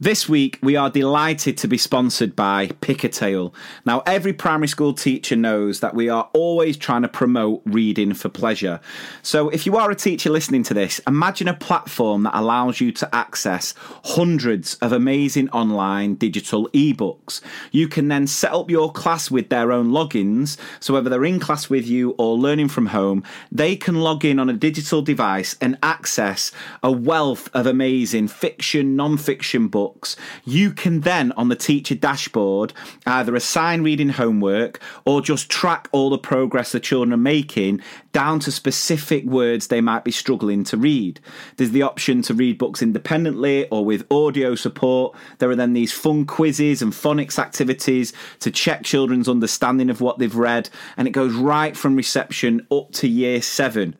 This week, we are delighted to be sponsored by Pickatale. Now, every primary school teacher knows that we are always trying to promote reading for pleasure. So, if you are a teacher listening to this, imagine a platform that allows you to access hundreds of amazing online digital ebooks. You can then set up your class with their own logins. So, whether they're in class with you or learning from home, they can log in on a digital device and access a wealth of amazing fiction, non fiction books books, you can then on the teacher dashboard either assign reading homework or just track all the progress the children are making down to specific words they might be struggling to read. There's the option to read books independently or with audio support. There are then these fun quizzes and phonics activities to check children's understanding of what they've read, and it goes right from reception up to year seven.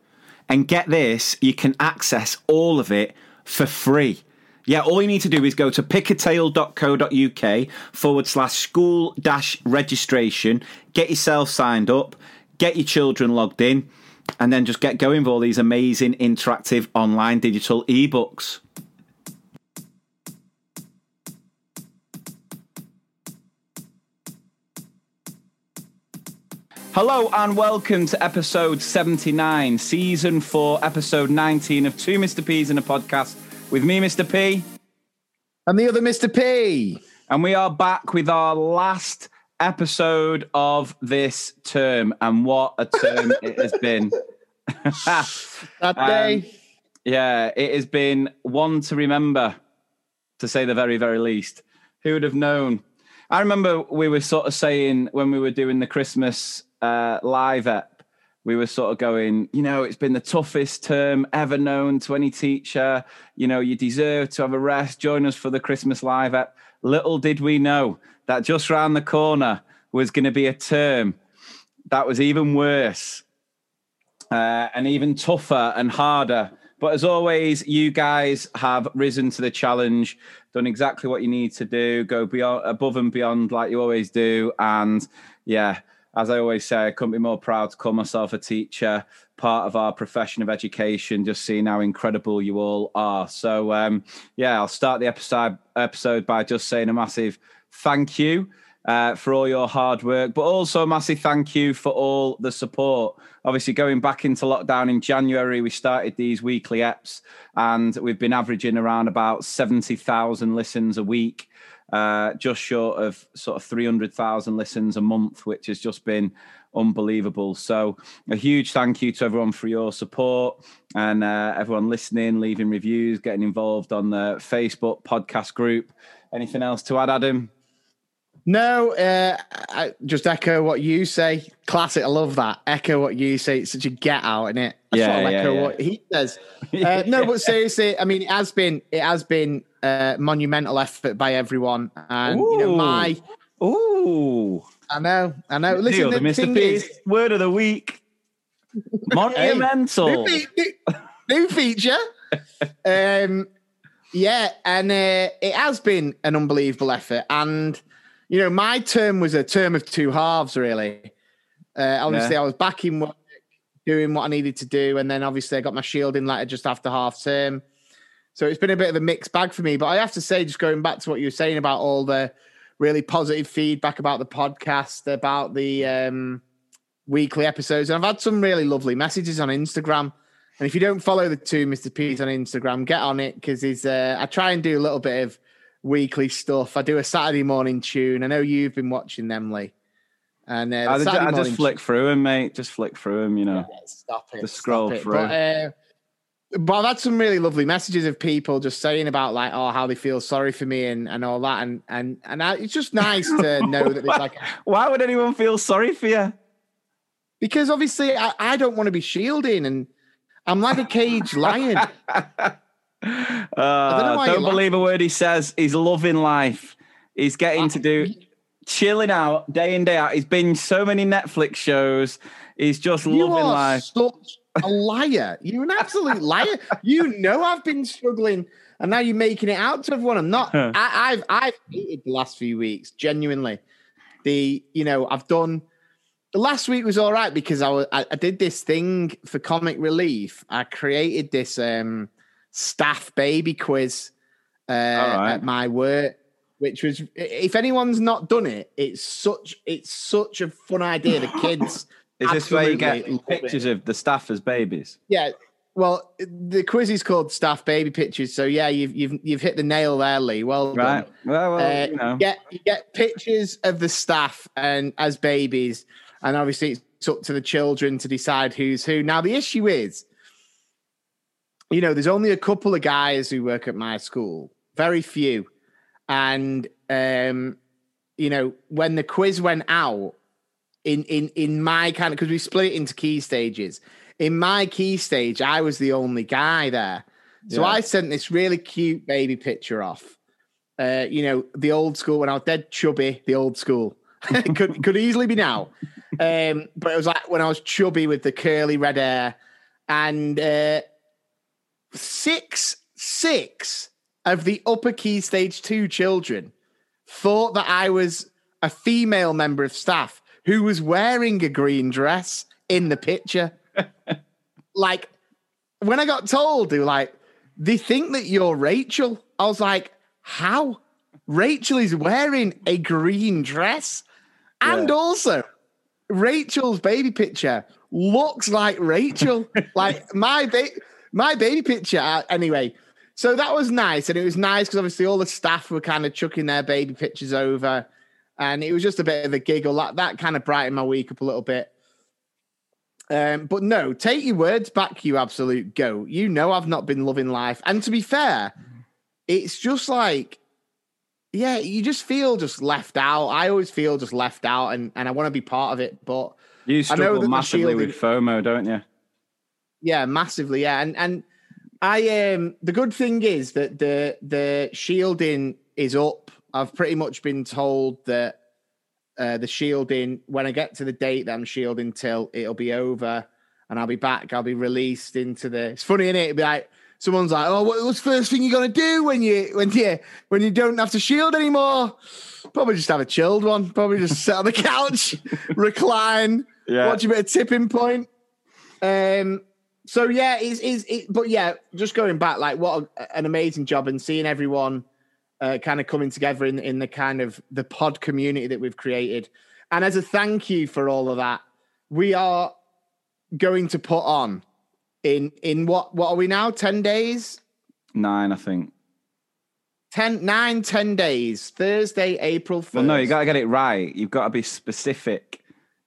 And get this, you can access all of it for free. Yeah, all you need to do is go to pickatale.co.uk forward slash school dash registration, get yourself signed up, get your children logged in, and then just get going with all these amazing interactive online digital ebooks. Hello and welcome to episode 79, season 4, episode 19 of Two Mr. P's in a podcast with me, Mr. P. And the other Mr. P. And we are back with our last episode of this term. And what a term it has been. that day. Um, yeah, it has been one to remember, to say the very, very least. Who would have known? I remember we were sort of saying when we were doing the Christmas uh, live at we were sort of going, you know, it's been the toughest term ever known to any teacher. You know, you deserve to have a rest. Join us for the Christmas live app. Little did we know that just round the corner was going to be a term that was even worse uh, and even tougher and harder. But as always, you guys have risen to the challenge, done exactly what you need to do, go beyond, above and beyond like you always do, and yeah as I always say, I couldn't be more proud to call myself a teacher, part of our profession of education, just seeing how incredible you all are. So, um, yeah, I'll start the episode, episode by just saying a massive thank you uh, for all your hard work, but also a massive thank you for all the support. Obviously, going back into lockdown in January, we started these weekly eps, and we've been averaging around about 70,000 listens a week uh, just short of sort of 300,000 listens a month, which has just been unbelievable. So, a huge thank you to everyone for your support and uh, everyone listening, leaving reviews, getting involved on the Facebook podcast group. Anything else to add, Adam? No, uh, I just echo what you say. Classic. I love that. Echo what you say. It's such a get out in it. I yeah, yeah, echo yeah. what he says. Uh, no, but seriously, I mean, it has been it has been a monumental effort by everyone, and Ooh. you know my. Ooh, I know, I know. Listen, the, the Mr. P's word of the week. Monumental. hey, new, new, new feature. um, yeah, and uh, it has been an unbelievable effort, and you know, my term was a term of two halves, really. Uh, obviously, yeah. I was back in work, doing what I needed to do, and then obviously I got my shielding letter just after half term. So it's been a bit of a mixed bag for me. But I have to say, just going back to what you were saying about all the really positive feedback about the podcast, about the um, weekly episodes, and I've had some really lovely messages on Instagram. And if you don't follow the two Mr. P's on Instagram, get on it because he's. Uh, I try and do a little bit of weekly stuff. I do a Saturday morning tune. I know you've been watching them, Lee. And uh, I, just, I just flick through them, mate. Just flick through them, you know. Yeah, stop it. Just scroll through. But, uh, but I've had some really lovely messages of people just saying about like, oh, how they feel sorry for me and, and all that, and and and I, it's just nice to know that it's like. Why would anyone feel sorry for you? Because obviously, I, I don't want to be shielding, and I'm like a caged lion. Uh, don't, don't believe a word he says. He's loving life. He's getting to do chilling out day in day out. He's been so many Netflix shows. He's just you loving life. Such a liar. You're an absolute liar. You know I've been struggling, and now you're making it out to everyone. I'm not. I, I've I've hated the last few weeks. Genuinely, the you know I've done. Last week was all right because I was I, I did this thing for comic relief. I created this um staff baby quiz. uh, at my work, which was if anyone's not done it, it's such it's such a fun idea. The kids. Is this where you get pictures it. of the staff as babies? Yeah. Well, the quiz is called staff baby pictures. So yeah, you've you've you've hit the nail there, Lee. Well right. Done. Well, well uh, you know. Get you get pictures of the staff and as babies, and obviously it's up to the children to decide who's who. Now the issue is, you know, there's only a couple of guys who work at my school, very few, and um, you know, when the quiz went out, in in in my kind of because we split it into key stages. In my key stage, I was the only guy there. So yeah. I sent this really cute baby picture off. Uh, you know, the old school when I was dead chubby, the old school. could could easily be now. Um, but it was like when I was chubby with the curly red hair. And uh, six, six of the upper key stage two children thought that I was a female member of staff who was wearing a green dress in the picture. like when I got told, they were like, they think that you're Rachel. I was like, how? Rachel is wearing a green dress. And also, Rachel's baby picture looks like Rachel. like my ba- my baby picture. Uh, anyway, so that was nice, and it was nice because obviously all the staff were kind of chucking their baby pictures over and it was just a bit of a giggle. That that kind of brightened my week up a little bit. Um, but no, take your words back, you absolute goat. You know I've not been loving life. And to be fair, it's just like, yeah, you just feel just left out. I always feel just left out, and, and I want to be part of it. But you struggle massively with FOMO, don't you? Yeah, massively. Yeah, and and I um the good thing is that the the shielding is up I've pretty much been told that uh, the shielding, when I get to the date that I'm shielding till, it'll be over and I'll be back. I'll be released into the. It's funny, isn't it? It'll be like, someone's like, "Oh, what's the first thing you're gonna do when you when you when you don't have to shield anymore?" Probably just have a chilled one. Probably just sit on the couch, recline, yeah. watch a bit of tipping point. Um. So yeah, is is it? But yeah, just going back, like what a, an amazing job and seeing everyone uh, kind of coming together in in the kind of the pod community that we've created. And as a thank you for all of that, we are going to put on in in what what are we now? Ten days? Nine, I think. 10, 9, 10 days. Thursday, April 1st. Well, no, you got to get it right. You've got to be specific.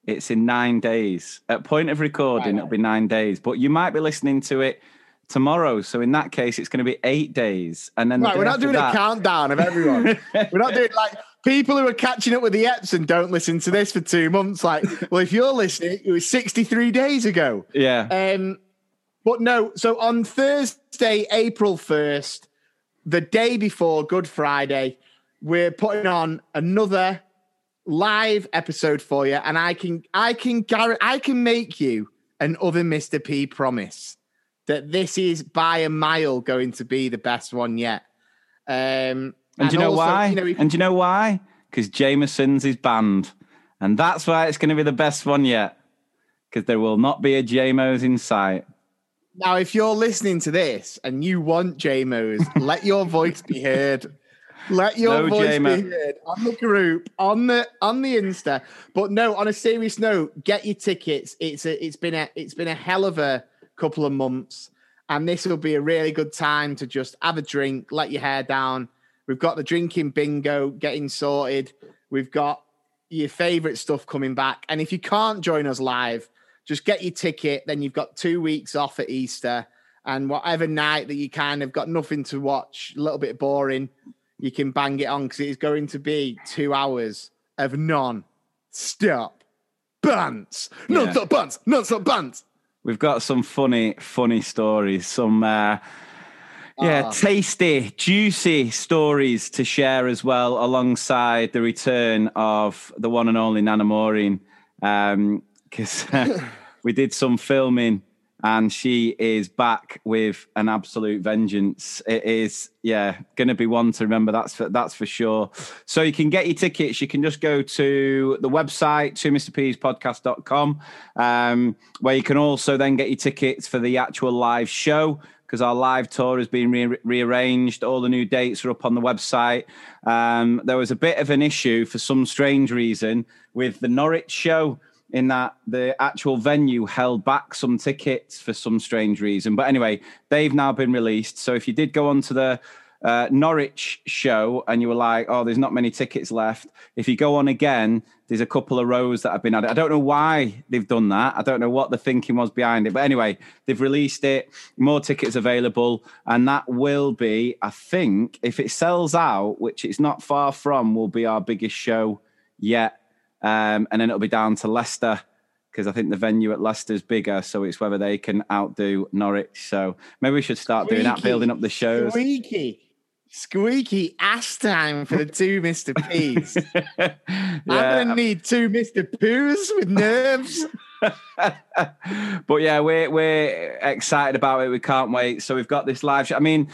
It's in nine days. At point of recording, right. it'll be nine days. But you might be listening to it tomorrow. So in that case, it's going to be eight days, and then right, the we're not doing that... a countdown of everyone. we're not doing like people who are catching up with the Eps and don't listen to this for two months. Like, well, if you're listening, it was 63 days ago. Yeah. Um, but no. So on Thursday, April 1st, the day before Good Friday, we're putting on another live episode for you, and I can I can guarantee I can make you an other Mr. P promise that this is by a mile going to be the best one yet. Um, and, and do you know also, why? You know, if, and do you know why? Because Jameson's is banned, and that's why it's going to be the best one yet. Because there will not be a JMOs in sight. Now, if you're listening to this and you want JMOs, let your voice be heard. Let your no voice be heard on the group, on the on the Insta. But no, on a serious note, get your tickets. It's a it's been a it's been a hell of a couple of months. And this will be a really good time to just have a drink, let your hair down. We've got the drinking bingo getting sorted. We've got your favorite stuff coming back. And if you can't join us live, just get your ticket. Then you've got two weeks off at Easter. And whatever night that you kind of got nothing to watch, a little bit boring, you can bang it on because it's going to be two hours of non stop buns. Non stop buns. Non stop buns we've got some funny, funny stories. Some, uh, yeah, ah. tasty, juicy stories to share as well, alongside the return of the one and only Nana Maureen. Because um, we did some filming and she is back with an absolute vengeance. It is, yeah, going to be one to remember. That's for, that's for sure. So you can get your tickets. You can just go to the website, to mrpspodcast.com, um, where you can also then get your tickets for the actual live show because our live tour has been re- rearranged. All the new dates are up on the website. Um, there was a bit of an issue for some strange reason with the Norwich show in that the actual venue held back some tickets for some strange reason. But anyway, they've now been released. So if you did go on to the uh, Norwich show and you were like, oh, there's not many tickets left. If you go on again, there's a couple of rows that have been added. I don't know why they've done that. I don't know what the thinking was behind it. But anyway, they've released it, more tickets available. And that will be, I think, if it sells out, which it's not far from, will be our biggest show yet. Um, and then it'll be down to Leicester because I think the venue at Leicester's bigger, so it's whether they can outdo Norwich. So maybe we should start Squeaky, doing that, building up the shows. Squeaky, squeaky ass time for the two Mr. P's. yeah. I'm gonna need two Mr. Poos with nerves. but yeah, we're we're excited about it. We can't wait. So we've got this live show. I mean,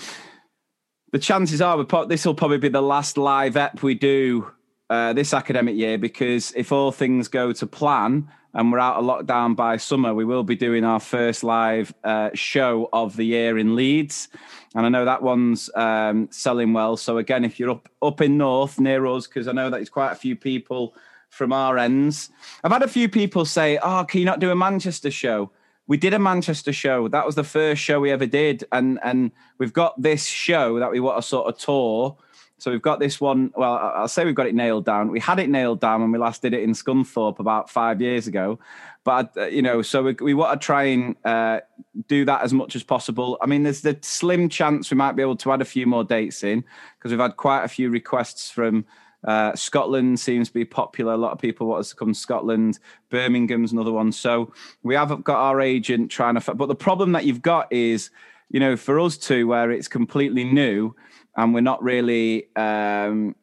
the chances are we this will probably be the last live ep we do uh, this academic year because if all things go to plan and we're out of lockdown by summer, we will be doing our first live uh, show of the year in Leeds, and I know that one's um, selling well. So again, if you're up up in North near us, because I know that it's quite a few people from our ends. I've had a few people say, "Oh, can you not do a Manchester show?" We did a Manchester show. That was the first show we ever did, and and we've got this show that we want to sort of tour. So we've got this one. Well, I'll say we've got it nailed down. We had it nailed down when we last did it in Scunthorpe about five years ago. But uh, you know, so we, we want to try and uh, do that as much as possible. I mean, there's the slim chance we might be able to add a few more dates in because we've had quite a few requests from uh, Scotland seems to be popular. A lot of people want us to come to Scotland. Birmingham's another one. So we haven't got our agent trying to. But the problem that you've got is, you know, for us two, where it's completely new and we're not really. Um,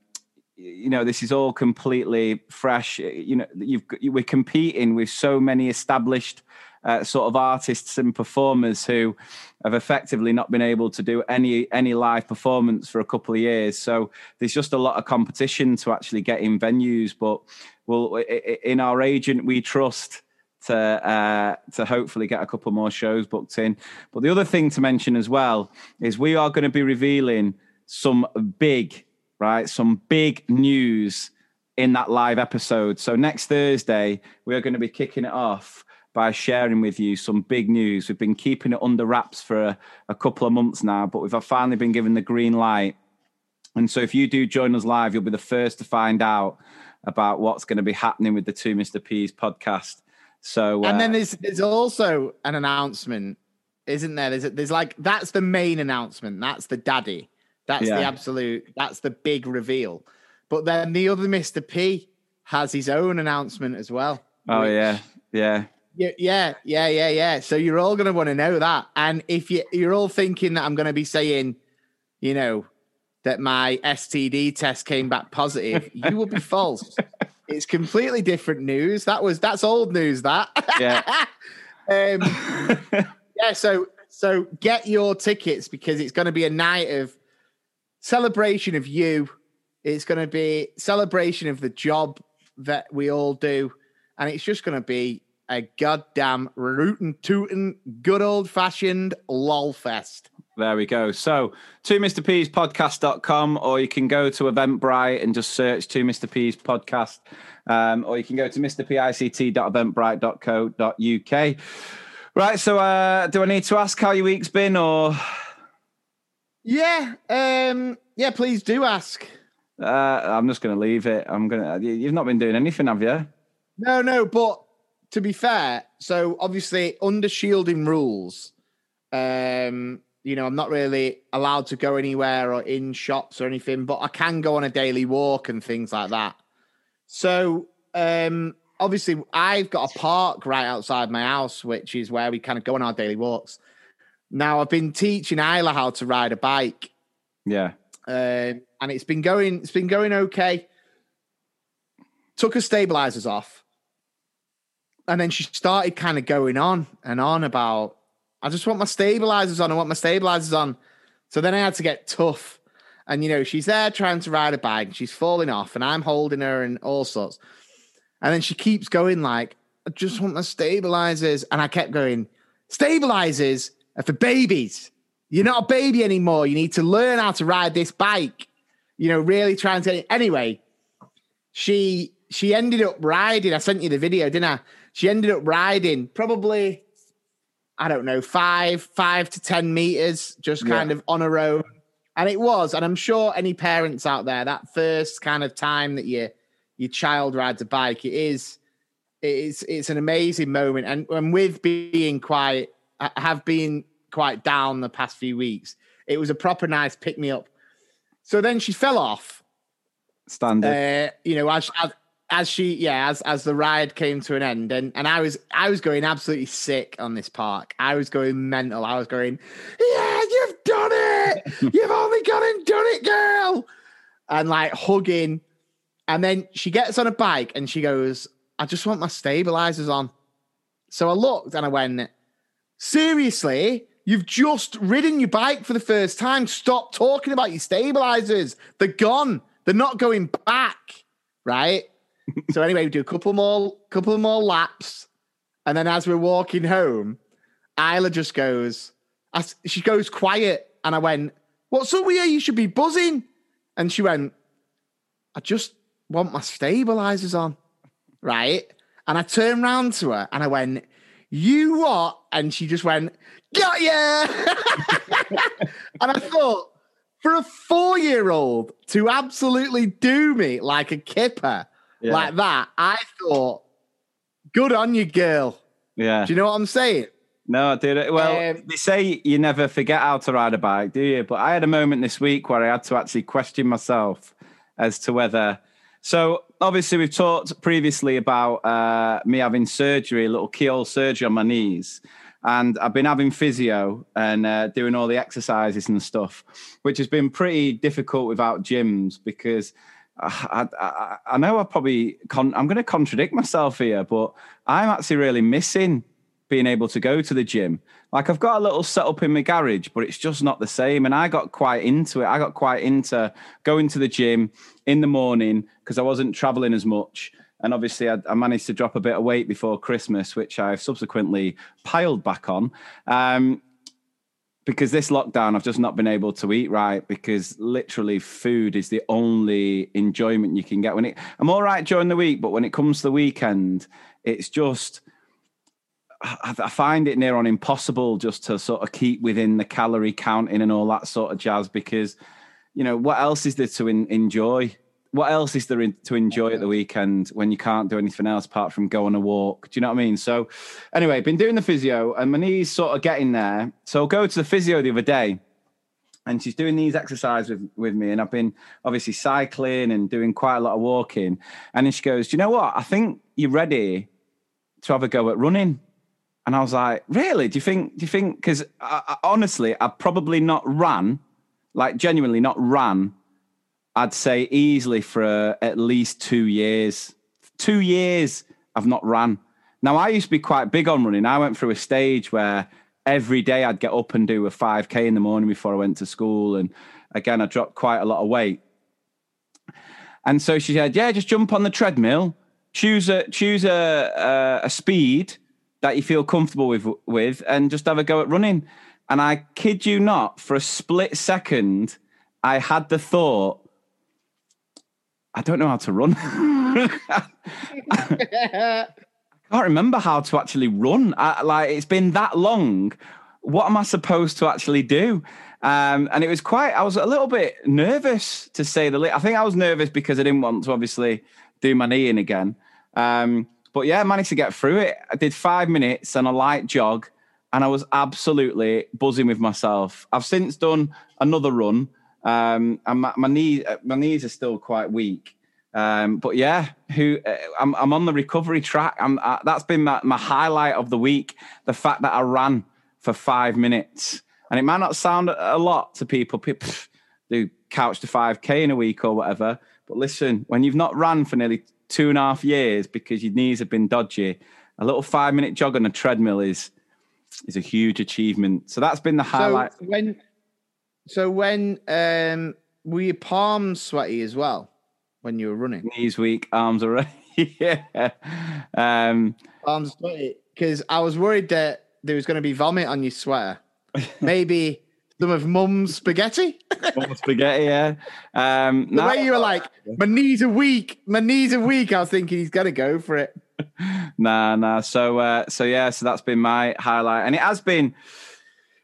you know, this is all completely fresh. You know, you've we're competing with so many established uh, sort of artists and performers who have effectively not been able to do any any live performance for a couple of years. So there's just a lot of competition to actually get in venues. But well, in our agent, we trust to uh, to hopefully get a couple more shows booked in. But the other thing to mention as well is we are going to be revealing some big right some big news in that live episode. So next Thursday we are going to be kicking it off by sharing with you some big news. We've been keeping it under wraps for a, a couple of months now, but we've finally been given the green light. And so if you do join us live, you'll be the first to find out about what's going to be happening with the Two Mr. P's podcast. So uh, and then there's there's also an announcement, isn't there? There's there's like that's the main announcement. That's the daddy. That's yeah. the absolute. That's the big reveal. But then the other Mr. P has his own announcement as well. Oh which, yeah, yeah. Yeah, yeah, yeah, yeah. So you're all going to want to know that. And if you you're all thinking that I'm going to be saying, you know, that my STD test came back positive, you will be false. It's completely different news. That was that's old news. That yeah. um, yeah. So so get your tickets because it's going to be a night of celebration of you. It's going to be celebration of the job that we all do, and it's just going to be a goddamn rootin' tootin' good old fashioned lol fest. There we go. So, to Mr. P's podcast.com, or you can go to Eventbrite and just search to Mr. P's podcast, um, or you can go to mrpict.eventbrite.co.uk. Right. So, uh, do I need to ask how your week's been, or? Yeah. Um, yeah, please do ask. Uh, I'm just going to leave it. I'm going to. You've not been doing anything, have you? No, no, but to be fair, so obviously under shielding rules, um, you know, I'm not really allowed to go anywhere or in shops or anything, but I can go on a daily walk and things like that. So, um, obviously, I've got a park right outside my house, which is where we kind of go on our daily walks. Now, I've been teaching Isla how to ride a bike. Yeah. Um, and it's been going, it's been going okay. Took her stabilizers off and then she started kind of going on and on about, I just want my stabilizers on. I want my stabilizers on. So then I had to get tough. And, you know, she's there trying to ride a bike. She's falling off and I'm holding her and all sorts. And then she keeps going like, I just want my stabilizers. And I kept going, stabilizers are for babies. you're not a baby anymore. You need to learn how to ride this bike. You know, really trying to. Anyway, she she ended up riding. I sent you the video, didn't I? She ended up riding probably, I don't know, five five to ten meters, just kind yeah. of on her own. And it was, and I'm sure any parents out there, that first kind of time that your your child rides a bike, it is it's it's an amazing moment. And and with being quite have been quite down the past few weeks, it was a proper nice pick me up. So then she fell off. Standard. Uh, you know, as, as as she yeah as as the ride came to an end. And and i was i was going absolutely sick on this park. I was going mental. I was going yeah you've done it! You've only gone and done it girl! And like hugging. And then she gets on a bike and she goes i just want my stabilizers on. So i looked and i went seriously you've just ridden your bike for the first time. Stop talking about your stabilizers. They're gone. They're not going back right? So anyway, we do a couple more, couple more laps, and then as we're walking home, Isla just goes, she goes quiet, and I went, "What's up with you? You should be buzzing." And she went, "I just want my stabilizers on, right?" And I turned round to her and I went, "You what?" And she just went, "Got ya!" and I thought, for a four-year-old to absolutely do me like a kipper yeah. like that, I thought, good on you, girl. Yeah. Do you know what I'm saying? No, dude. Well, um, they say you never forget how to ride a bike, do you? But I had a moment this week where I had to actually question myself as to whether. So obviously, we've talked previously about uh, me having surgery, a little keyhole surgery on my knees, and I've been having physio and uh, doing all the exercises and stuff, which has been pretty difficult without gyms because I, I, I know I probably con- I'm going to contradict myself here, but I'm actually really missing being able to go to the gym. Like I've got a little setup in my garage, but it's just not the same. And I got quite into it. I got quite into going to the gym in the morning because I wasn't traveling as much. And obviously, I, I, managed to drop a bit of weight before Christmas, which I've subsequently piled back on. Um, because this lockdown I've just not been able to eat right because literally food is the only enjoyment you can get when it I'm all right during the week but when it comes to the weekend it's just I, I find it near on impossible just to sort of keep within the calorie counting and all that sort of jazz because you know what else is there to in, enjoy what else is there in, to enjoy at the weekend when you can't do anything else apart from go on a walk? Do you know what I mean? So, anyway, been doing the physio and my knees sort of getting there. So, I'll go to the physio the other day and she's doing these exercises with, with me. And I've been obviously cycling and doing quite a lot of walking. And then she goes, Do you know what? I think you're ready to have a go at running. And I was like, Really? Do you think, do you think, because honestly, I've probably not ran, like genuinely not ran I'd say easily for uh, at least two years. Two years I've not ran. Now, I used to be quite big on running. I went through a stage where every day I'd get up and do a 5K in the morning before I went to school. And again, I dropped quite a lot of weight. And so she said, Yeah, just jump on the treadmill, choose a, choose a, a, a speed that you feel comfortable with, with, and just have a go at running. And I kid you not, for a split second, I had the thought, I don't know how to run. I can't remember how to actually run. I, like it's been that long. What am I supposed to actually do? Um, and it was quite. I was a little bit nervous to say the least. I think I was nervous because I didn't want to obviously do my knee in again. Um, but yeah, I managed to get through it. I did five minutes and a light jog, and I was absolutely buzzing with myself. I've since done another run um, and my, my knee, uh, my knees are still quite weak. Um, but yeah, who uh, I'm, I'm on the recovery track. Uh, that's been my, my highlight of the week. The fact that I ran for five minutes, and it might not sound a lot to people. People do couch to five k in a week or whatever. But listen, when you've not ran for nearly two and a half years because your knees have been dodgy, a little five minute jog on a treadmill is is a huge achievement. So that's been the highlight. So when so when um, were your palms sweaty as well when you were running? Knees weak, arms are yeah. Um, arms sweaty because I was worried that there was going to be vomit on your sweater. Maybe them of mum's spaghetti. Mum's spaghetti, yeah. Um, the way you were like, my knees are weak, my knees are weak. I was thinking he's gonna go for it. nah, nah. So, uh, so yeah. So that's been my highlight, and it has been.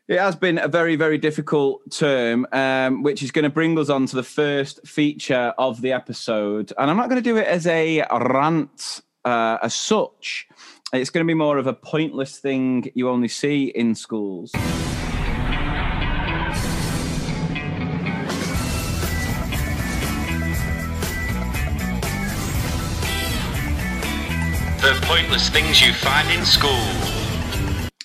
It has been a very, very difficult term, um, which is going to bring us on to the first feature of the episode. And I'm not going to do it as a rant uh, as such. It's going to be more of a pointless thing you only see in schools. The pointless things you find in school.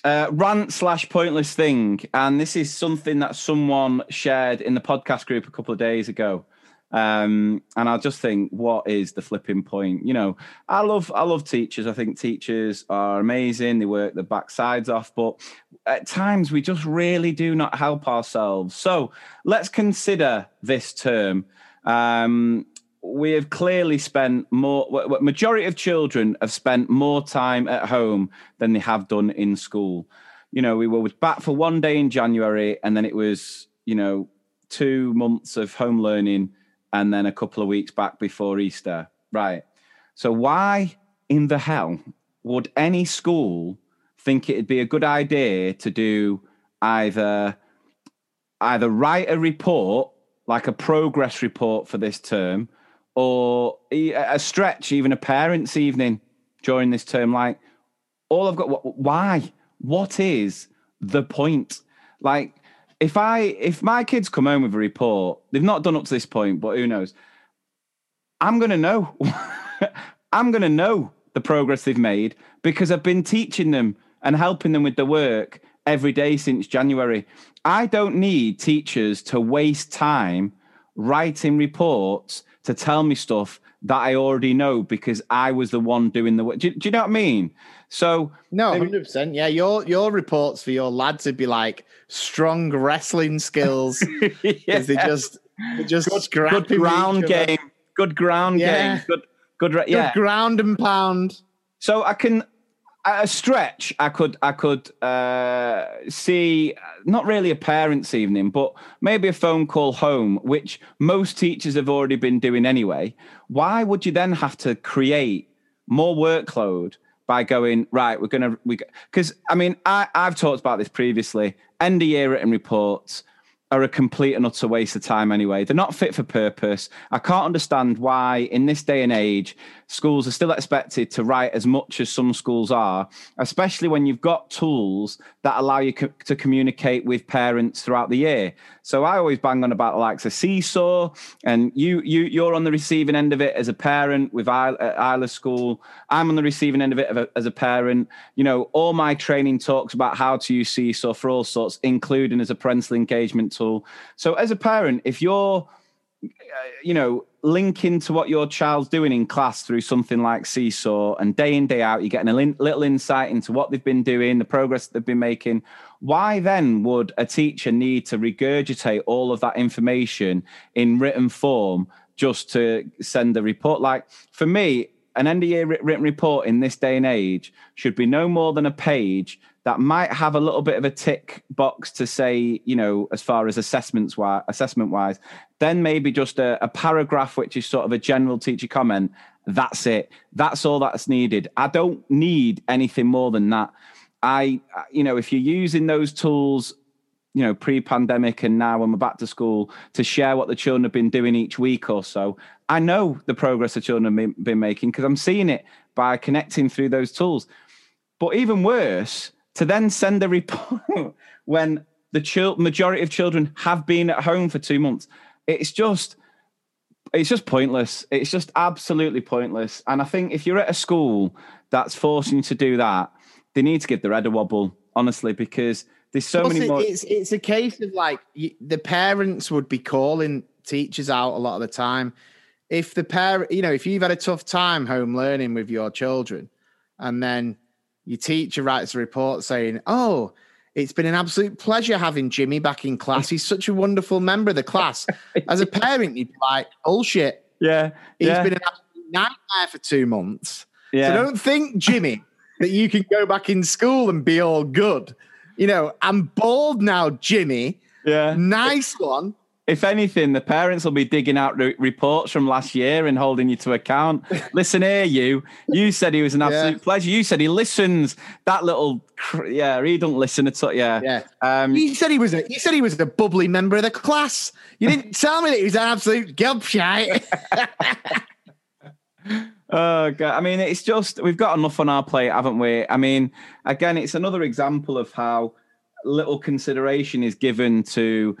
Uh, rant slash pointless thing, and this is something that someone shared in the podcast group a couple of days ago. Um, and I just think, what is the flipping point? You know, I love I love teachers. I think teachers are amazing. They work their backsides off, but at times we just really do not help ourselves. So let's consider this term. Um, we have clearly spent more majority of children have spent more time at home than they have done in school. You know we were back for one day in january and then it was you know two months of home learning and then a couple of weeks back before easter. Right. So why in the hell would any school think it'd be a good idea to do either either write a report like a progress report for this term or a stretch, even a parents' evening during this term. Like, all I've got, why? What is the point? Like, if I if my kids come home with a report, they've not done up to this point, but who knows? I'm gonna know. I'm gonna know the progress they've made because I've been teaching them and helping them with the work every day since January. I don't need teachers to waste time writing reports to tell me stuff that I already know because I was the one doing the work. Do, do you know what I mean? So no, hundred percent. Yeah, your your reports for your lads would be like strong wrestling skills yeah. they just they just good, good ground game, good ground yeah. game, good good yeah, good ground and pound. So I can a stretch, I could I could uh, see not really a parents' evening, but maybe a phone call home, which most teachers have already been doing anyway. Why would you then have to create more workload by going right? We're gonna we because I mean I I've talked about this previously. End of year written reports are a complete and utter waste of time anyway. They're not fit for purpose. I can't understand why, in this day and age, schools are still expected to write as much as some schools are, especially when you've got tools that allow you co- to communicate with parents throughout the year. So I always bang on about the likes of Seesaw, and you you you're on the receiving end of it as a parent with Isla School. I'm on the receiving end of it as a parent. You know, all my training talks about how to use Seesaw for all sorts, including as a parental engagement tool. So as a parent, if you're uh, Uh, you know, link into what your child's doing in class through something like Seesaw, and day in, day out, you're getting a little insight into what they've been doing, the progress they've been making. Why then would a teacher need to regurgitate all of that information in written form just to send a report? Like, for me, an end of year written report in this day and age should be no more than a page that might have a little bit of a tick box to say, you know, as far as assessments wise, assessment wise, then maybe just a, a, paragraph which is sort of a general teacher comment. That's it. That's all that's needed. I don't need anything more than that. I, you know, if you're using those tools, you know, pre-pandemic and now when we're back to school to share what the children have been doing each week or so, I know the progress the children have been making because I'm seeing it by connecting through those tools. But even worse, to then send a report when the chil- majority of children have been at home for two months. It's just, it's just pointless. It's just absolutely pointless. And I think if you're at a school that's forcing you to do that, they need to give the head a wobble, honestly, because there's so Plus many more. It's it's a case of like the parents would be calling teachers out a lot of the time. If the parent, you know, if you've had a tough time home learning with your children, and then your teacher writes a report saying, "Oh, it's been an absolute pleasure having Jimmy back in class. He's such a wonderful member of the class." As a parent, you'd be like, "Bullshit." Yeah, he's yeah. been an absolute nightmare for two months. Yeah. So don't think, Jimmy, that you can go back in school and be all good. You know, I'm bored now, Jimmy. Yeah. Nice one. If anything, the parents will be digging out re- reports from last year and holding you to account. Listen here, you. You said he was an absolute Yeah. pleasure. You said he listens. That little, cr- yeah, he don't listen at all. Yeah. Yeah. Um, You said he was a you said he was a bubbly member of the class. You didn't tell me that he was an absolute gobshite. Oh god! I mean, it's just we've got enough on our plate, haven't we? I mean, again, it's another example of how little consideration is given to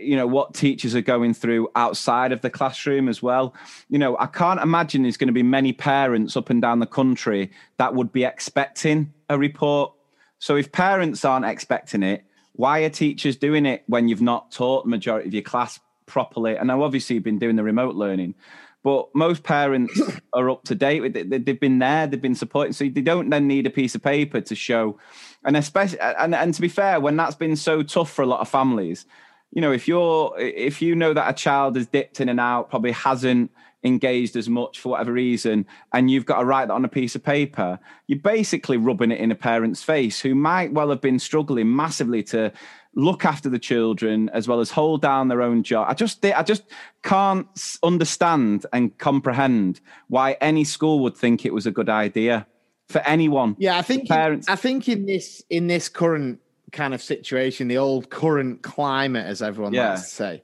you know what teachers are going through outside of the classroom as well. You know, I can't imagine there's going to be many parents up and down the country that would be expecting a report. So if parents aren't expecting it, why are teachers doing it when you've not taught the majority of your class properly? And now obviously you've been doing the remote learning, but most parents are up to date with it. They- They've been there, they've been supporting, so they don't then need a piece of paper to show. And especially, and, and to be fair, when that's been so tough for a lot of families, you know, if you're if you know that a child has dipped in and out, probably hasn't engaged as much for whatever reason, and you've got to write that on a piece of paper, you're basically rubbing it in a parent's face who might well have been struggling massively to look after the children as well as hold down their own job. I just I just can't understand and comprehend why any school would think it was a good idea for anyone. yeah, I think Parents. I think in this in this current kind of situation, the old current climate, as everyone Yeah. likes to say,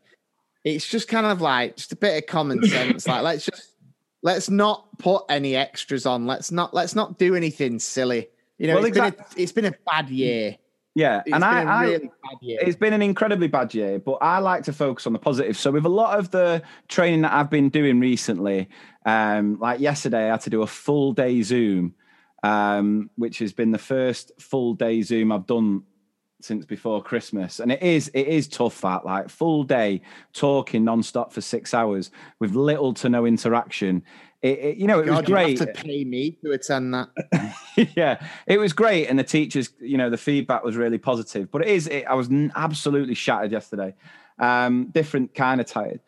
it's just kind of like just a bit of common sense. like let's just let's not put any extras on. Let's not let's not do anything silly. You know, Well, it's exact- been a, it's been a bad year. Yeah, It's and I, a I really bad year. It's been an incredibly bad year, but I like to focus on the positive. So, with a lot of the training that I've been doing recently, um, like yesterday, I had to do a full day Zoom, um, which has been the first full day Zoom I've done since before Christmas, and it is it is tough. That like full day talking nonstop for six hours with little to no interaction. It, it- you know, it was God, you great. have to pay me to attend that. yeah, it was great, and the teachers, you know, the feedback was really positive. But it is, it, I was absolutely shattered yesterday. Um, different kind of tired.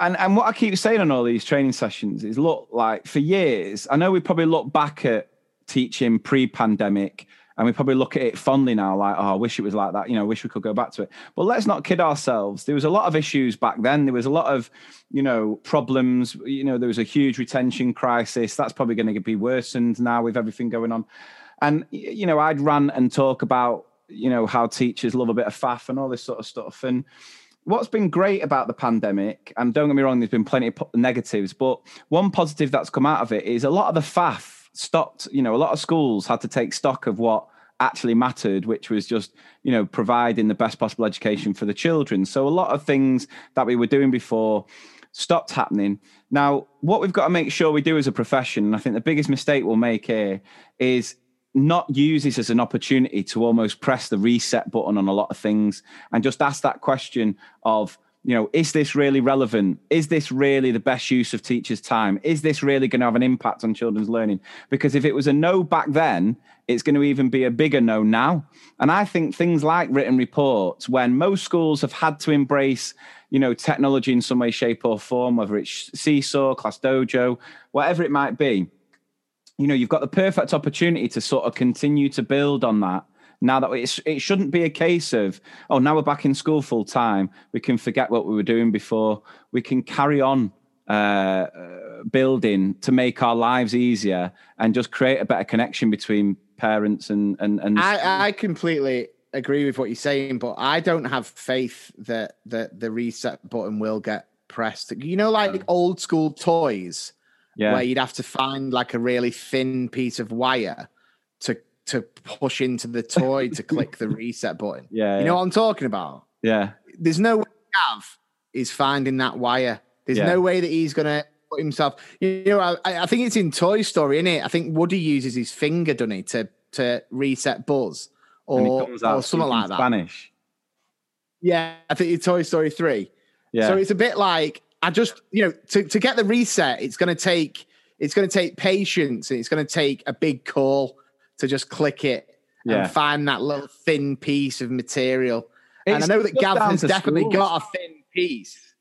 And and what I keep saying on all these training sessions is, look, like for years, I know we probably look back at teaching pre-pandemic, and we probably look at it fondly now, like, oh, I wish it was like that. You know, I wish we could go back to it. But let's not kid ourselves. There was a lot of issues back then. There was a lot of, you know, problems. You know, there was a huge retention crisis. That's probably going to be worsened now with everything going on. And you know, I'd rant and talk about, you know, how teachers love a bit of faff and all this sort of stuff. And what's been great about the pandemic, and don't get me wrong, there's been plenty of negatives, but one positive that's come out of it is a lot of the faff stopped. You know, a lot of schools had to take stock of what actually mattered, which was just, you know, providing the best possible education for the children. So a lot of things that we were doing before stopped happening. Now, what we've got to make sure we do as a profession, and I think the biggest mistake we'll make here is not use this as an opportunity to almost press the reset button on a lot of things and just ask that question of you know is this really relevant? Is this really the best use of teachers time? Is this really going to have an impact on children's learning? Because if it was a no back then it's going to even be a bigger no now. And i think things like written reports when most schools have had to embrace you know technology in some way shape or form whether it's Seesaw class dojo whatever it might be you know you've got the perfect opportunity to sort of continue to build on that now that it's, it shouldn't be a case of oh now we're back in school full time we can forget what we were doing before. We can carry on uh, uh, building to make our lives easier and just create a better connection between parents and and, and I, I completely agree with what you're saying, but I don't have faith that that the reset button will get pressed. You know, like old school toys yeah. where you'd have to find like a really thin piece of wire to to push into the toy to click the reset button. yeah You know what I'm talking about? yeah There's no way Gav is finding that wire. There's Yeah. no way that he's gonna put himself. You know, I, I think it's in Toy Story, isn't it? I think Woody uses his finger, doesn't he, to to reset Buzz or, it comes out or something like that. Spanish Yeah, I think it's Toy Story three. yeah So it's a bit like I just you know to to get the reset, it's going to take it's going to take patience and it's going to take a big call to just click it Yeah. and find that little thin piece of material. and I know that just Gav has definitely schools. got a thin piece,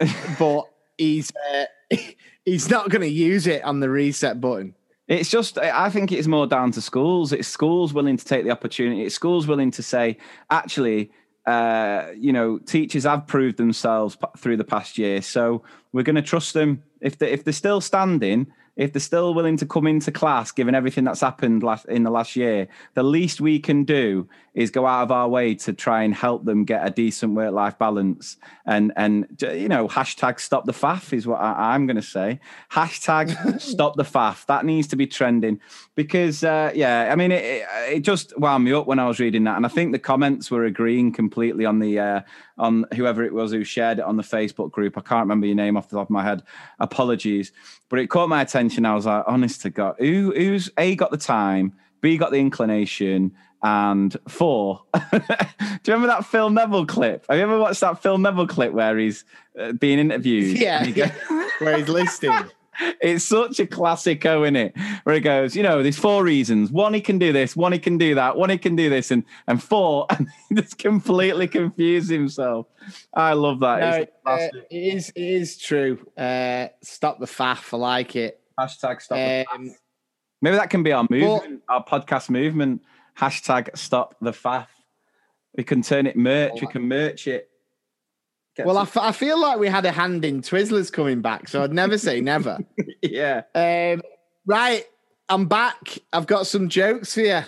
but he's uh, he's not going to use it on the reset button. It's just, I think it's more down to schools. It's schools willing to take the opportunity. It's schools willing to say, actually, uh, you know, teachers have proved themselves through the past year. So we're going to trust them if they if they're still standing. If they're still willing to come into class, given everything that's happened last, in the last year, the least we can do is go out of our way to try and help them get a decent work-life balance. And and you know, hashtag stop the faff is what I, am going to say. Hashtag stop the faff. That needs to be trending because uh, yeah, I mean, it, it, it just wound me up when I was reading that, and I think the comments were agreeing completely on the uh, on whoever it was who shared it on the Facebook group. I can't remember your name off the top of my head. Apologies, but it caught my attention. I was like, honest to God, who who's a got the time, b got the inclination, and four. Do you remember that Phil Neville clip? Have you ever watched that Phil Neville clip where he's uh, being interviewed? Yeah, yeah. where he's listening it's such a classic, isn't it? Where he goes, you know, there's four reasons. One, he can do this. One, he can do that. One, he can do this. And and four, and he just completely confuse himself. I love that. No, uh, it is. It is true. Uh, stop the faff. I like it. Hashtag stop um, Maybe that can be our movement, but, our podcast movement. Hashtag stop the faff. We can turn it merch. We can merch it well, I, f- I feel like we had a hand in Twizzlers coming back, so I'd never say never. yeah. Um, right, I'm back. I've got some jokes for you.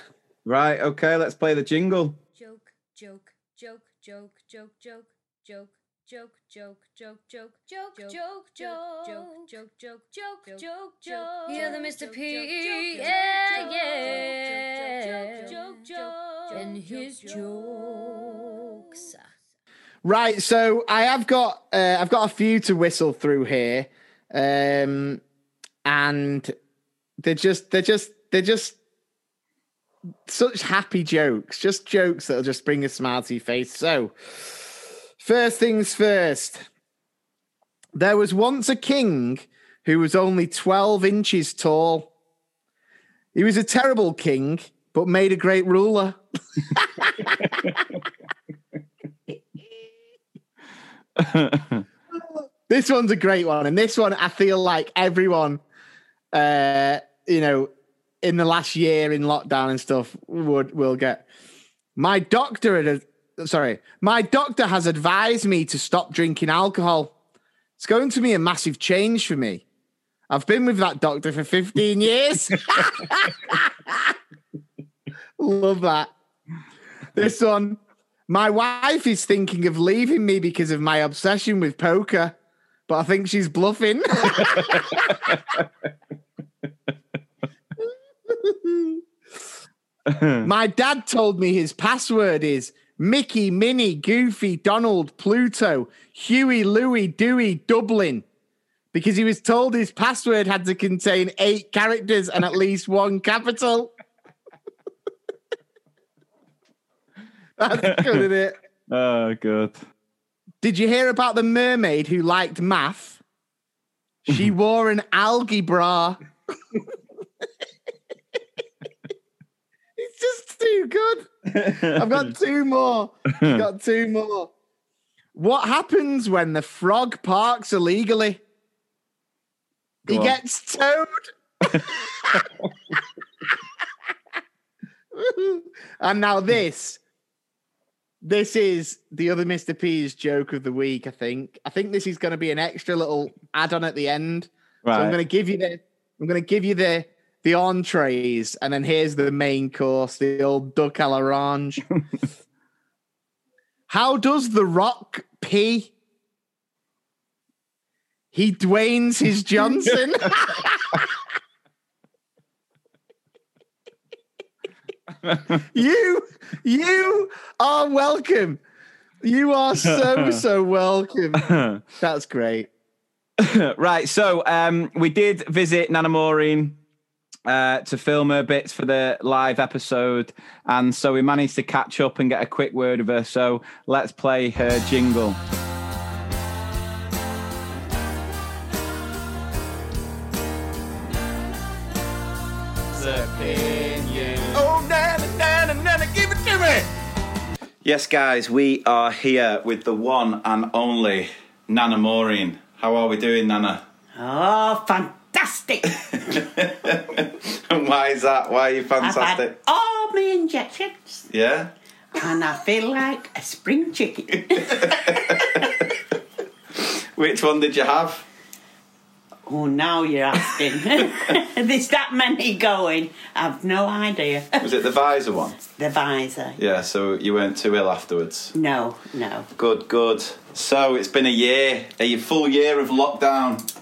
Right, okay, let's play the jingle. Joke, joke, joke, joke, joke, joke, joke, joke, joke, joke, joke, joke, joke, joke, joke, joke, joke, joke, joke, joke. You're the Mr. P, yeah, yeah. Joke, joke, joke, and his jokes. Right, so I have got uh, I've got a few to whistle through here, um, and they're just they're just they're just such happy jokes, just jokes that'll just bring a smile to your face. So, first things first, there was once a king who was only twelve inches tall. He was a terrible king, but made a great ruler. this one's a great one, and this one I feel like everyone, uh, you know, in the last year in lockdown and stuff would will get. My doctor had, sorry, my doctor has advised me to stop drinking alcohol. It's going to be a massive change for me. I've been with that doctor for 15 years. Love that. This one, my wife is thinking of leaving me because of my obsession with poker, but I think she's bluffing. my dad told me his password is Mickey, Minnie, Goofy, Donald, Pluto, Huey, Louie, Dewey, Dublin. Because he was told his password had to contain eight characters and at least one capital. That's good, isn't it? Oh, good. Did you hear about the mermaid who liked math? She wore an algae bra. it's just too good. I've got two more. I've got two more. What happens when the frog parks illegally? Go he on. gets towed. and now this this is the other Mr. P's joke of the week, I think. I think this is going to be an extra little add-on at the end. Right. So I'm going to give you the I'm going to give you the the entrees, and then here's the main course, the old duck à l'orange. How does the Rock pee? He Dwayne's his Johnson. you, you are welcome. You are so, so welcome. That's great. right. So um, we did visit Nana Maureen uh, to film her bits for the live episode. And so we managed to catch up and get a quick word of her. So let's play her jingle. Yes, guys, we are here with the one and only Nana Maureen. How are we doing, Nana? Oh, fantastic! And why is that? Why are you fantastic? I've had all my injections. Yeah. and I feel like a spring chicken. Which one did you have? oh, now you're asking. There's that many going. I've no idea. Was it the Pfizer one? the Pfizer. Yeah, so you weren't too ill afterwards. No, no. Good, good. So it's been a year, a full year of lockdown.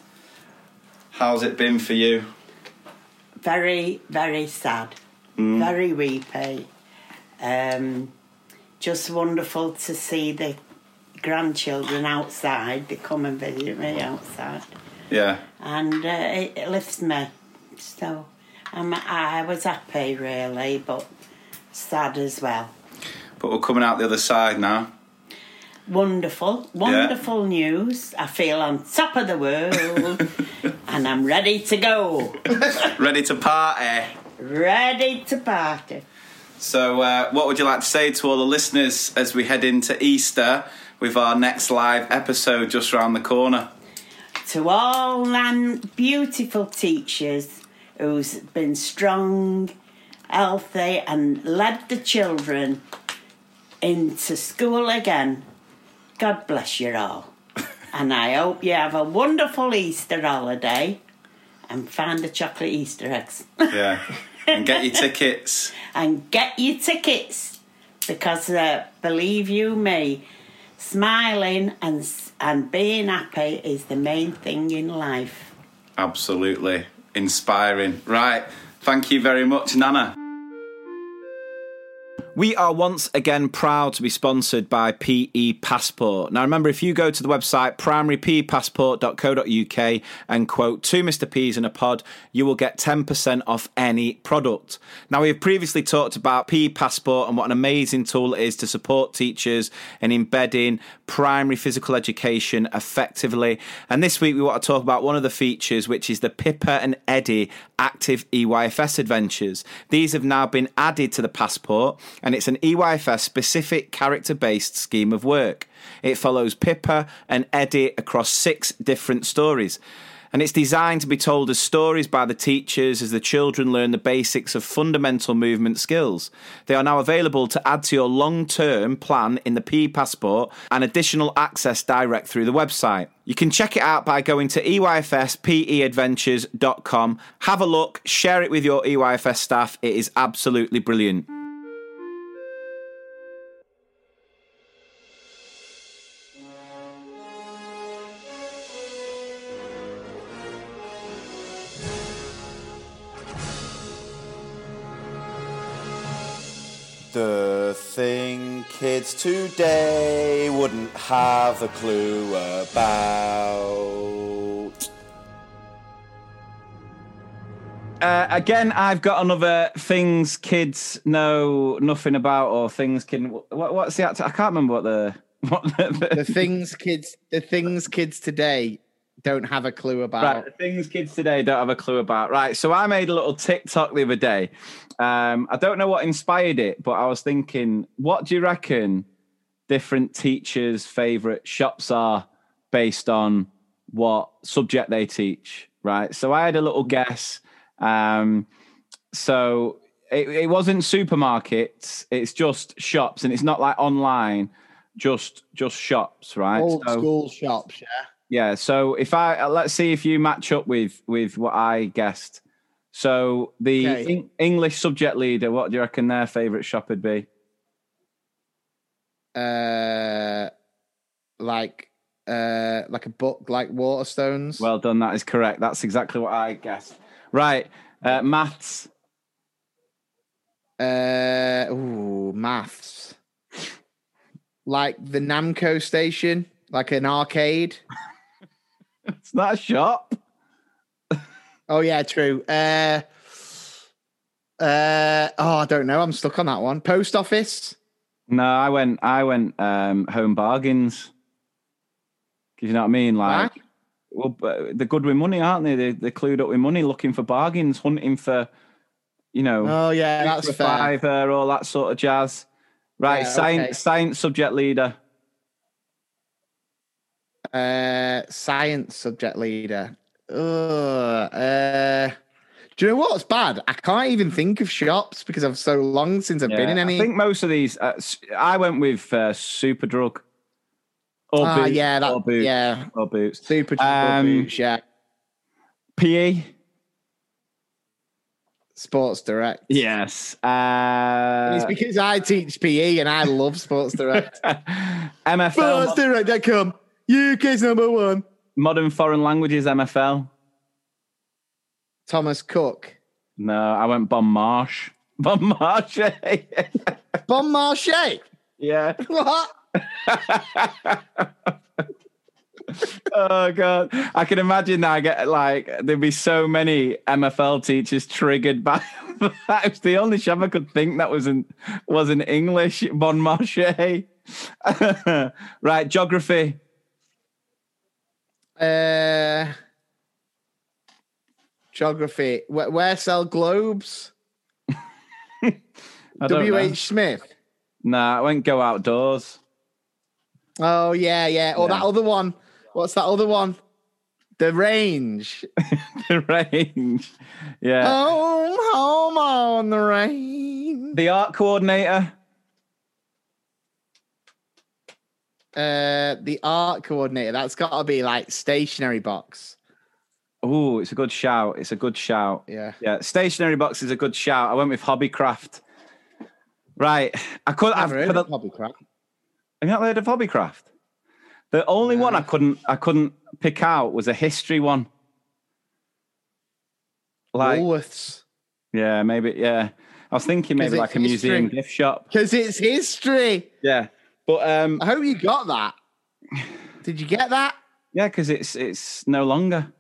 How's it been for you? Very, very sad. Very weepy. Um, just wonderful to see the grandchildren outside. They come and visit me outside. Yeah. and uh, it, it lifts me. So um, I was happy, really, but sad as well. But we're coming out the other side now. Wonderful, wonderful news. I feel on top of the world and I'm ready to go. Ready to party. Ready to party. So, uh, what would you like to say to all the listeners as we head into Easter with our next live episode just round the corner? To all them beautiful teachers who's been strong, healthy, and led the children into school again, God bless you all. and I hope you have a wonderful Easter holiday and find the chocolate Easter eggs. Yeah. and get your tickets. and get your tickets because uh, believe you me, smiling and and being happy is the main thing in life. Absolutely. Inspiring. Right. Thank you very much, Nana. We are once again proud to be sponsored by PE Passport. Now, remember, if you go to the website primarypassport.co.uk and quote two Mr. P's in a pod, you will get 10% off any product. Now, we have previously talked about PE Passport and what an amazing tool it is to support teachers in embedding primary physical education effectively. And this week, we want to talk about one of the features, which is the Pippa and Eddie active EYFS adventures. These have now been added to the passport, and it's an EYFS specific character based scheme of work. It follows Pippa and Eddie across six different stories. And it's designed to be told as stories by the teachers as the children learn the basics of fundamental movement skills. They are now available to add to your long term plan in the PE Passport and additional access direct through the website. You can check it out by going to eyfspeadventures.com. Have a look, share it with your EYFS staff. It is absolutely brilliant. The thing kids today wouldn't have a clue about. Uh, again, I've got another things kids know nothing about, or things can. What, what's the actor? I can't remember what the what the, The things kids, the things kids today don't have a clue about. Right, the things kids today don't have a clue about. Right, so I made a little TikTok the other day. Um, I don't know what inspired it, but I was thinking, what do you reckon different teachers' favorite shops are based on what subject they teach? Right, so I had a little guess. Um, so it, it wasn't supermarkets; it's just shops, and it's not like online. Just just shops, right? Old So- school shops, yeah. Yeah. So if I uh, let's see if you match up with with what I guessed. So the Okay. Eng- English subject leader, what do you reckon their favourite shop would be? Uh, like, uh, like a book, like Waterstones. Well done. That is correct. That's exactly what I guessed. Right. Uh, maths. Uh, ooh, maths. Like the Namco station, like an arcade. It's not a shop. Oh yeah, true. Uh, uh, oh, I don't know. I'm stuck on that one. Post office. No, I went. I went um, home bargains. 'Cause you know what I mean? Like, Why? well, they're good with money, aren't they? they? They're clued up with money, looking for bargains, hunting for, you know, Oh yeah, that's fair. fiver, all that sort of jazz. Right, Yeah, science, okay. science subject leader. Uh, science subject leader. Ugh, uh, Do you know what's bad? I can't even think of shops because I've so long since I've been in any. I think most of these. Uh, I went with uh, Superdrug. Or Ah, Boots, yeah, that- or Boots, yeah. or Boots. Super Um, boots, yeah. PE. Sports Direct. Yes. Uh, it's because I teach PE and I love Sports Direct. MFL. SportsDirect.com. UK's number one. Modern Foreign Languages. MFL. Thomas Cook. No, I went Bon Marsh. Bon Marsh. Bon Marché. yeah. What? Oh god, I can imagine that. I get like there'd be so many MFL teachers triggered by that. It was the only shop I could think that wasn't wasn't English. Bon Marché. right, geography. Uh, geography. Where, where sell globes? W. H. Smith. Nah, I won't go outdoors. Oh yeah, yeah. Or that other one. What's that other one? The range. the range. Yeah. home, home on the range. The art coordinator. Uh, the art coordinator. That's got to be like stationery box. Oh, it's a good shout. It's a good shout. Yeah. Yeah, stationery box is a good shout. I went with Hobbycraft. Right, I could. I've, heard the- of Hobbycraft. Have you not heard of Hobbycraft? The only one I couldn't I couldn't pick out was a history one. Like Woolworths. yeah, maybe yeah. I was thinking maybe like a museum gift shop. Because it's history. Yeah, but um, I hope you got that. Did you get that? yeah, because it's it's no longer.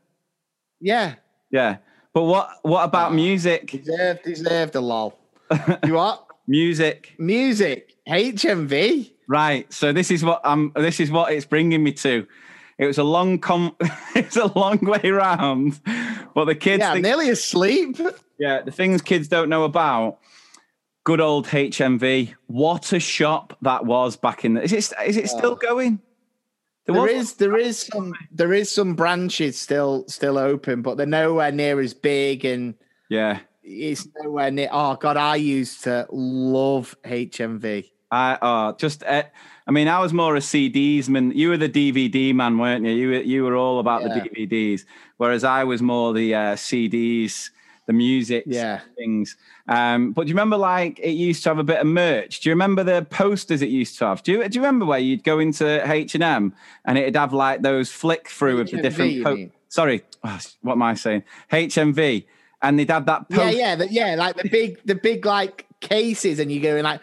Yeah. Yeah, but what what about music? Deserved, deserved a lol. you what? Music, Music. HMV. right? So this is what I'm. this is what it's bringing me to. It was a long com. it's a long way round, but the kids Yeah, think nearly asleep. Yeah, the things kids don't know about. Good old HMV. What a shop that was back in the. Is it is it still going? There was- is there is some there is some branches still still open, but they're nowhere near as big and Yeah. it's nowhere near. Oh God, I used to love HMV. I uh just uh, I mean I was more a CDs man. You were the DVD man, weren't you? You were you were all about Yeah. the DVDs, whereas I was more the uh, CDs, the music Yeah. things. Um, but do you remember like it used to have a bit of merch? Do you remember the posters it used to have? Do you do you remember where you'd go into H and M and it'd have like those flick through of the different po- sorry, oh, what am I saying? HMV, and they'd have that Yeah, post- yeah, the, yeah, like the big the big like cases, and you go in like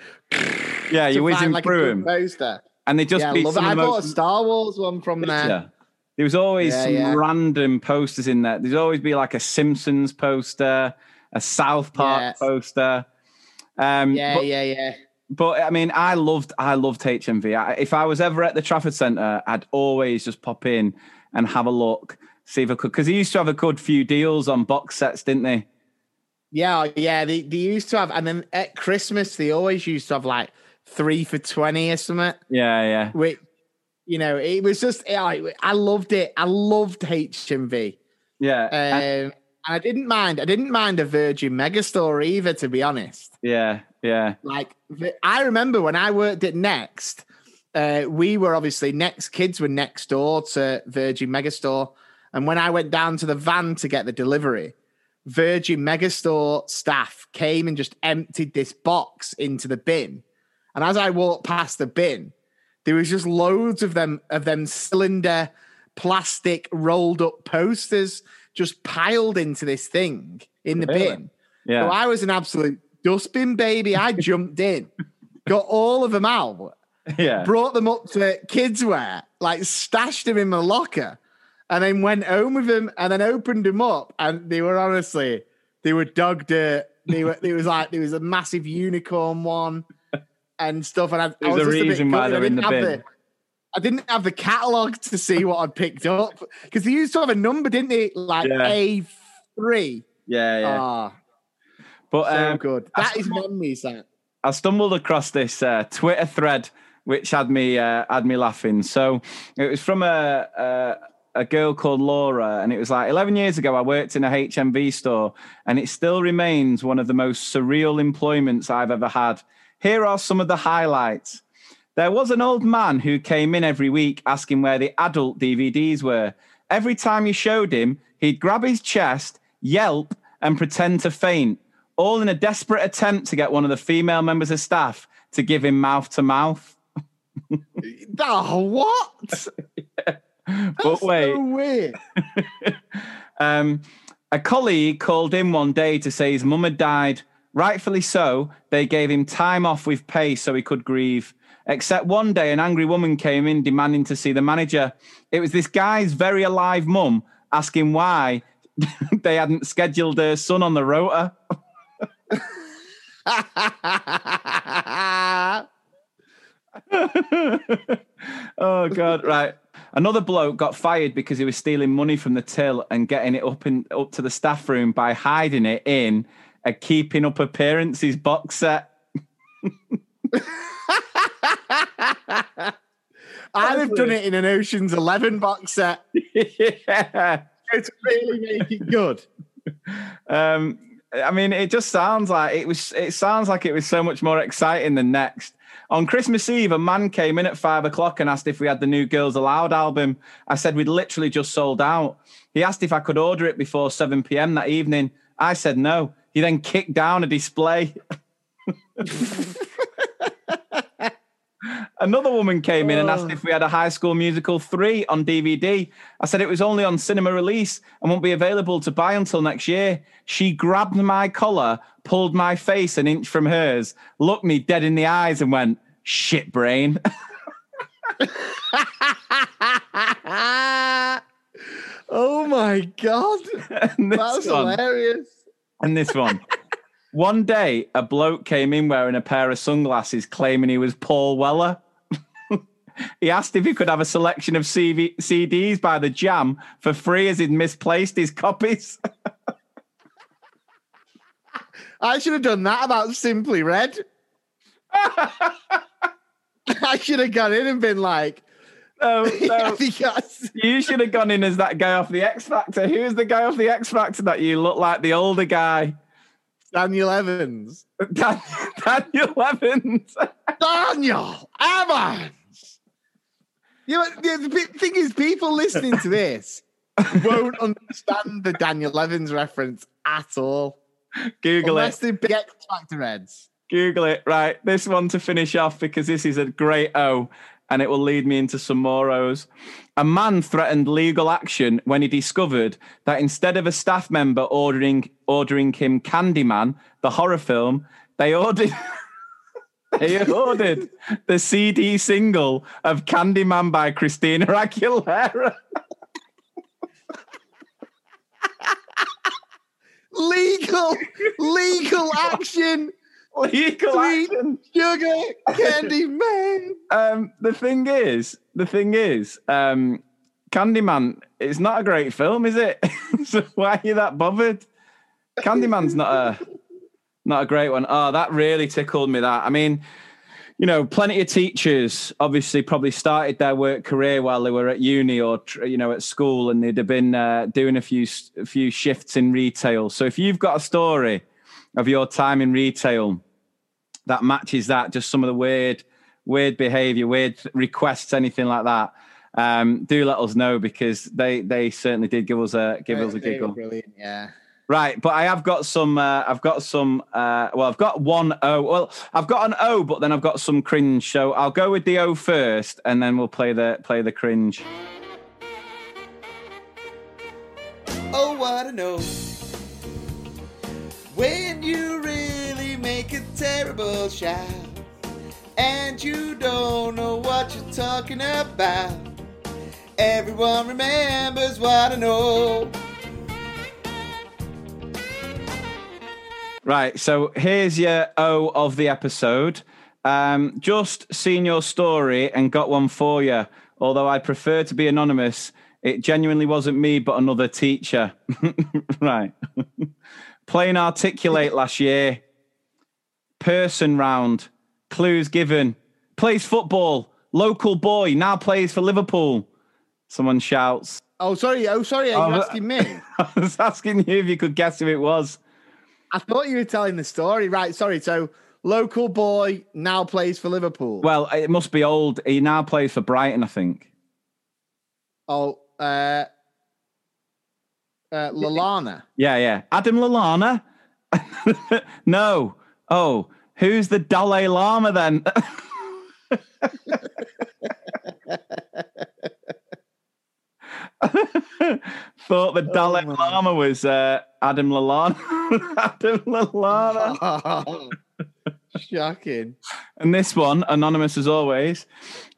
yeah, you're whizzing find, like, through them, poster. and they just Yeah, I be love it. I of bought a Star Wars one from there. There was always Yeah, some yeah. random posters in there. There's always be like a Simpsons poster, a South Park Yes. poster. Um, Yeah, but, yeah, yeah. but I mean, I loved, I loved HMV. I, if I was ever at the Trafford Centre, I'd always just pop in and have a look, see if I could, because they used to have a good few deals on box sets, didn't they? Yeah, yeah. They, they used to have, and then at Christmas they always used to have like three for twenty or something. Yeah, yeah, Which, you know, it was just I, I loved it. I loved HMV, yeah, um, and- and I didn't mind. I didn't mind a Virgin Megastore either, to be honest. yeah, yeah, Like I remember when I worked at Next, uh, we were obviously Next kids were next door to Virgin Megastore, and when I went down to the van to get the delivery, Virgin Megastore staff came and just emptied this box into the bin, and as I walked past the bin, there was just loads of them of them cylinder plastic rolled up posters just piled into this thing in the Really? bin. yeah. So I was an absolute dustbin baby. I jumped in, got all of them out, yeah. brought them up to kids' wear, like stashed them in my locker, and then went home with them and then opened them up. And they were honestly, they were dog dirt. They were, there was like, there was a massive unicorn one and stuff. And I, I was a just bit reason why gutted. I they're in didn't the have. I didn't have the catalog to see what I'd picked up because they used to have a number, didn't they? Like Yeah. A3. yeah, yeah. Ah, but so um, good. I That is memories. That. I stumbled across this uh, Twitter thread which had me uh, had me laughing. So it was from a, a a girl called Laura, and it was like 11 years ago. I worked in a HMV store, and it still remains one of the most surreal employments I've ever had. Here are some of the highlights. There was an old man who came in every week asking where the adult DVDs were. Every time you showed him, he'd grab his chest, yelp, and pretend to faint, all in a desperate attempt to get one of the female members of staff to give him mouth to mouth. Oh, what? But wait, so weird. um, a colleague called in one day to say his mum had died. Rightfully so, they gave him time off with pay so he could grieve. Except one day, an angry woman came in demanding to see the manager. It was this guy's very alive mum asking why they hadn't scheduled her son on the rota. oh god, right. Another bloke got fired because he was stealing money from the till and getting it up in up to the staff room by hiding it in a keeping up appearances box set. I'd have done it in an Ocean's Eleven box set yeah. to really make it good. Um, I mean, it just sounds like it was. It sounds like it was so much more exciting than next. On Christmas Eve, a man came in at five o'clock and asked if we had the new Girls Aloud album. I said we'd literally just sold out. He asked if I could order it before 7 p.m. that evening. I said no. He then kicked down a display. Another woman came in and asked if we had a High School Musical 3 on DVD. I said it was only on cinema release and won't be available to buy until next year. She grabbed my collar, pulled my face an inch from hers, looked me dead in the eyes, and went, shit brain. oh my god, that's one, hilarious. And this one. One day, a bloke came in wearing a pair of sunglasses, claiming he was Paul Weller. he asked if he could have a selection of CV- CDs by the Jam for free as he'd misplaced his copies. I should have done that about Simply Red. I should have gone in and been like, no, no. have you should have gone in as that guy off the X Factor. Who's the guy off the X Factor that you look like the older guy? Daniel Evans. Dan- Daniel Evans. Daniel Evans. You know, the the thing is, people listening to this won't understand the Daniel Evans reference at all. Google Unless it. big X Factor heads. Google it. Right. This one to finish off because this is a great O and it will lead me into some moros. A man threatened legal action when he discovered that instead of a staff member ordering ordering him Candyman, the horror film, they ordered they ordered the CD single of Candyman by Christina Aguilera. Legal, legal action. Legal Sweet action. sugar candy man. Um, the thing is, the thing is, um, Candyman is not a great film, is it? so why are you that bothered? Candyman's not a not a great one. Oh, that really tickled me. That I mean, you know, plenty of teachers obviously probably started their work career while they were at uni or you know at school, and they'd have been uh, doing a few a few shifts in retail. So if you've got a story of your time in retail that matches that, just some of the weird weird behavior, weird requests, anything like that. Um, do let us know because they they certainly did give us a give us a giggle. Brilliant, yeah. Right, but I have got some. Uh, I've got some. Uh, well, I've got one O. Well, I've got an O, but then I've got some cringe. So I'll go with the O first, and then we'll play the play the cringe. Oh, what a know. When you really make a terrible shout, and you don't know what you're talking about. Everyone remembers what I know. Right, so here's your O of the episode. Um, just seen your story and got one for you. Although I prefer to be anonymous, it genuinely wasn't me, but another teacher. right. Playing articulate last year. Person round. Clues given. Plays football. Local boy. Now plays for Liverpool. Someone shouts. Oh, sorry. Oh, sorry. Are you Oh, asking me? I was asking you if you could guess who it was. I thought you were telling the story. Right. Sorry. So, local boy now plays for Liverpool. Well, it must be old. He now plays for Brighton, I think. oh, uh, uh, Lallana. Yeah, yeah. Adam Lallana? no. Oh, who's the Dalai Lama then? Thought the Dalai my. Lama was uh, Adam Lallana. Adam Lallana. Shocking. And this one, anonymous as always.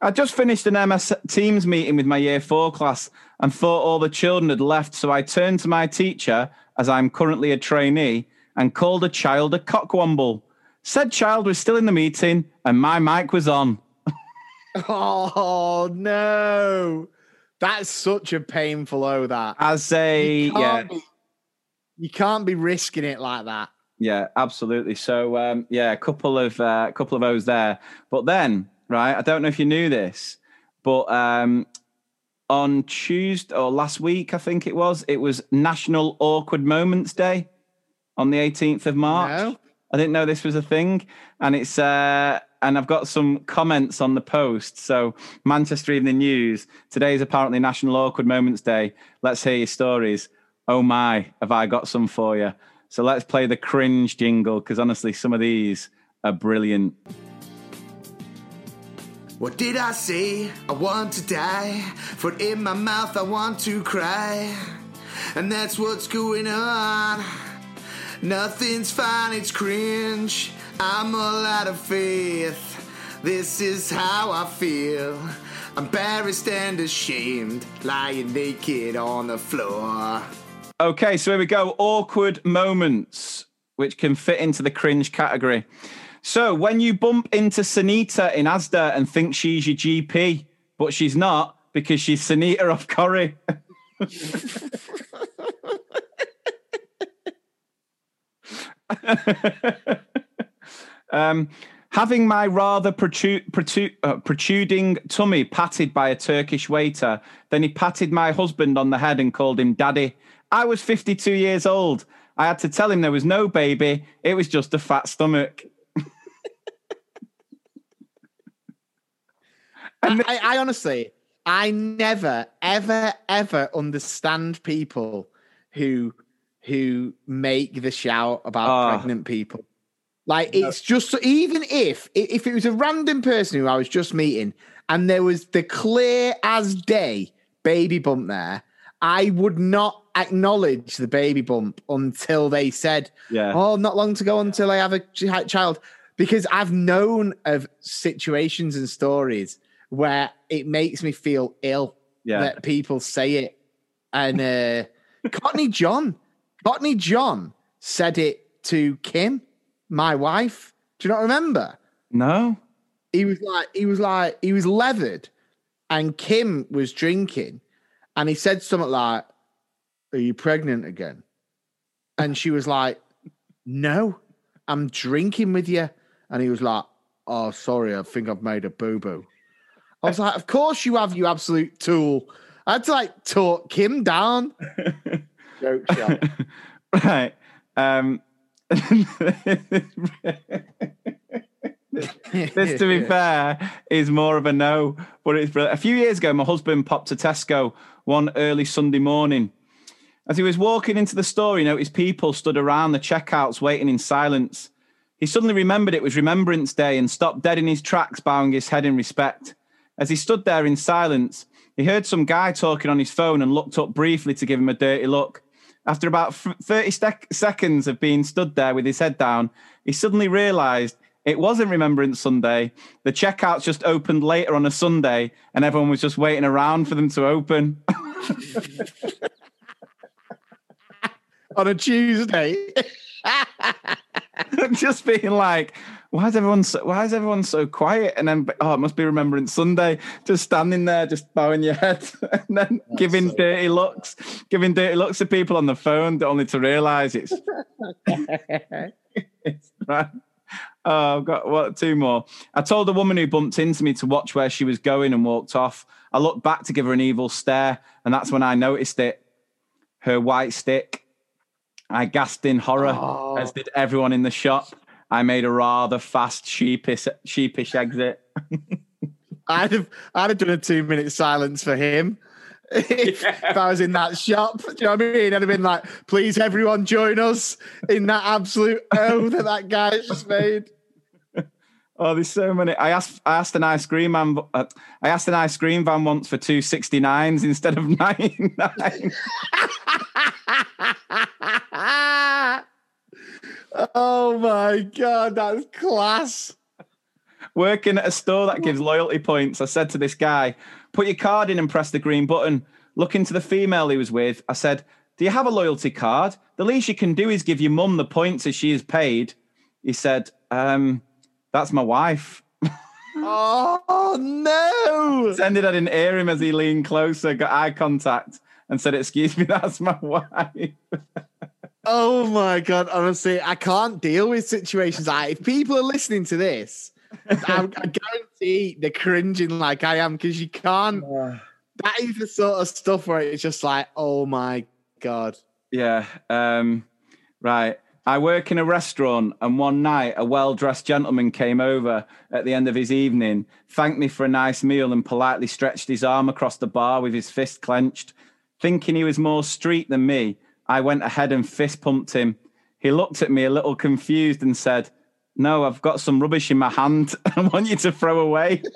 I just finished an MS Teams meeting with my year four class and thought all the children had left. So I turned to my teacher, as I'm currently a trainee, and called a child a cockwomble. Said child was still in the meeting and my mic was on. Oh no, that's such a painful oh that. As a You yeah, be, you can't be risking it like that. yeah, absolutely. So um, yeah, a couple of uh, couple of O's there. But then, right, I don't know if you knew this, but um, on Tuesday or last week, I think it was, it was National Awkward Moments Day on the 18th of March. No? I didn't know this was a thing, and it's uh, and I've got some comments on the post. So Manchester Evening News today is apparently National Awkward Moments Day. Let's hear your stories. Oh my, have I got some for you? So let's play the cringe jingle because honestly, some of these are brilliant. What did I say? I want to die. Foot in my mouth, I want to cry. And that's what's going on. Nothing's fine, it's cringe. I'm all out of faith. This is how I feel. I'm embarrassed and ashamed, lying naked on the floor. Okay, so here we go. Awkward moments, which can fit into the cringe category. So when you bump into Sunita in Asda and think she's your GP, but she's not because she's Sunita of Corrie. um, having my rather protru- protru- uh, protruding tummy patted by a Turkish waiter, then he patted my husband on the head and called him daddy. I was 52 years old. I had to tell him there was no baby, it was just a fat stomach. I, I, I honestly, I never, ever, ever understand people who who make the shout about Ah. pregnant people. Like it's just even if if it was a random person who I was just meeting and there was the clear as day baby bump there, I would not acknowledge the baby bump until they said, Yeah. "Oh, not long to go until I have a ch- child," because I've known of situations and stories where it makes me feel ill Yeah. that people say it. And uh, Courtney John, Courtney John said it to Kim, my wife. Do you not remember? No? He was like, he was like, he was leathered, and Kim was drinking, and he said something like, "Are you pregnant again?" And she was like, "No, I'm drinking with you." And he was like, "Oh, sorry, I think I've made a boo boo." I was like, "Of course you have, you absolute tool." I had to like talk Kim down. Joke shot. Right. Um, this, to be fair, is more of a no. But it's brilliant. a few years ago. My husband popped to Tesco one early Sunday morning. As he was walking into the store, he noticed people stood around the checkouts waiting in silence. He suddenly remembered it was Remembrance Day and stopped dead in his tracks, bowing his head in respect. As he stood there in silence, he heard some guy talking on his phone and looked up briefly to give him a dirty look. After about 30 sec- seconds of being stood there with his head down, he suddenly realized it wasn't Remembrance Sunday. The checkouts just opened later on a Sunday and everyone was just waiting around for them to open. On a Tuesday. just being like, why is everyone so, why is everyone so quiet? And then oh, it must be Remembrance Sunday. Just standing there, just bowing your head, and then giving so dirty looks, giving dirty looks to people on the phone, only to realise it's, it's right. Oh, I've got what two more. I told the woman who bumped into me to watch where she was going and walked off. I looked back to give her an evil stare, and that's when I noticed it. Her white stick. I gasped in horror, as oh. did everyone in the shop. I made a rather fast sheepish sheepish exit. I'd have I'd have done a two minute silence for him. if, if I was in that shop, do you know what I mean? I'd have been like, please everyone join us in that absolute oh that that guy just made. Oh, there's so many. I asked I asked an ice cream man. Uh, I asked an ice cream van once for two sixty nines instead of ninety nine. Oh my god, that's class. Working at a store that gives loyalty points, I said to this guy, "Put your card in and press the green button." Looking to the female he was with, I said, "Do you have a loyalty card? The least you can do is give your mum the points as she is paid." He said, um, "That's my wife." Oh no! Pretended I didn't hear him as he leaned closer, got eye contact, and said, "Excuse me, that's my wife." Oh my god! Honestly, I can't deal with situations like if people are listening to this, I, I guarantee they're cringing like I am because you can't. That is the sort of stuff where it's just like, oh my god. Yeah. Um, right. I work in a restaurant, and one night a well dressed gentleman came over at the end of his evening, thanked me for a nice meal, and politely stretched his arm across the bar with his fist clenched. Thinking he was more street than me, I went ahead and fist pumped him. He looked at me a little confused and said, No, I've got some rubbish in my hand I want you to throw away.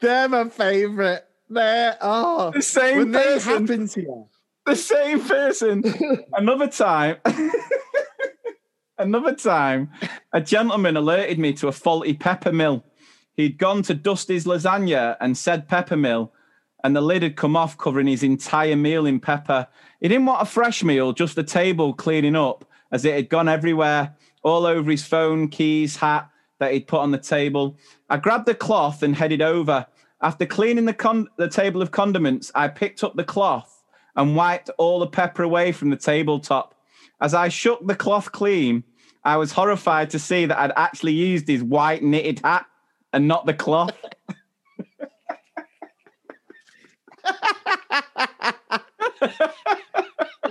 They're my favorite. They're oh The same when they person. happen to you. the same person. Another time, another time, a gentleman alerted me to a faulty pepper mill. He'd gone to dust his lasagna and said pepper mill, and the lid had come off, covering his entire meal in pepper. He didn't want a fresh meal, just the table cleaning up, as it had gone everywhere, all over his phone, keys, hat that he'd put on the table. I grabbed the cloth and headed over. After cleaning the, con- the table of condiments, I picked up the cloth and wiped all the pepper away from the tabletop. As I shook the cloth clean, I was horrified to see that I'd actually used his white knitted hat and not the cloth.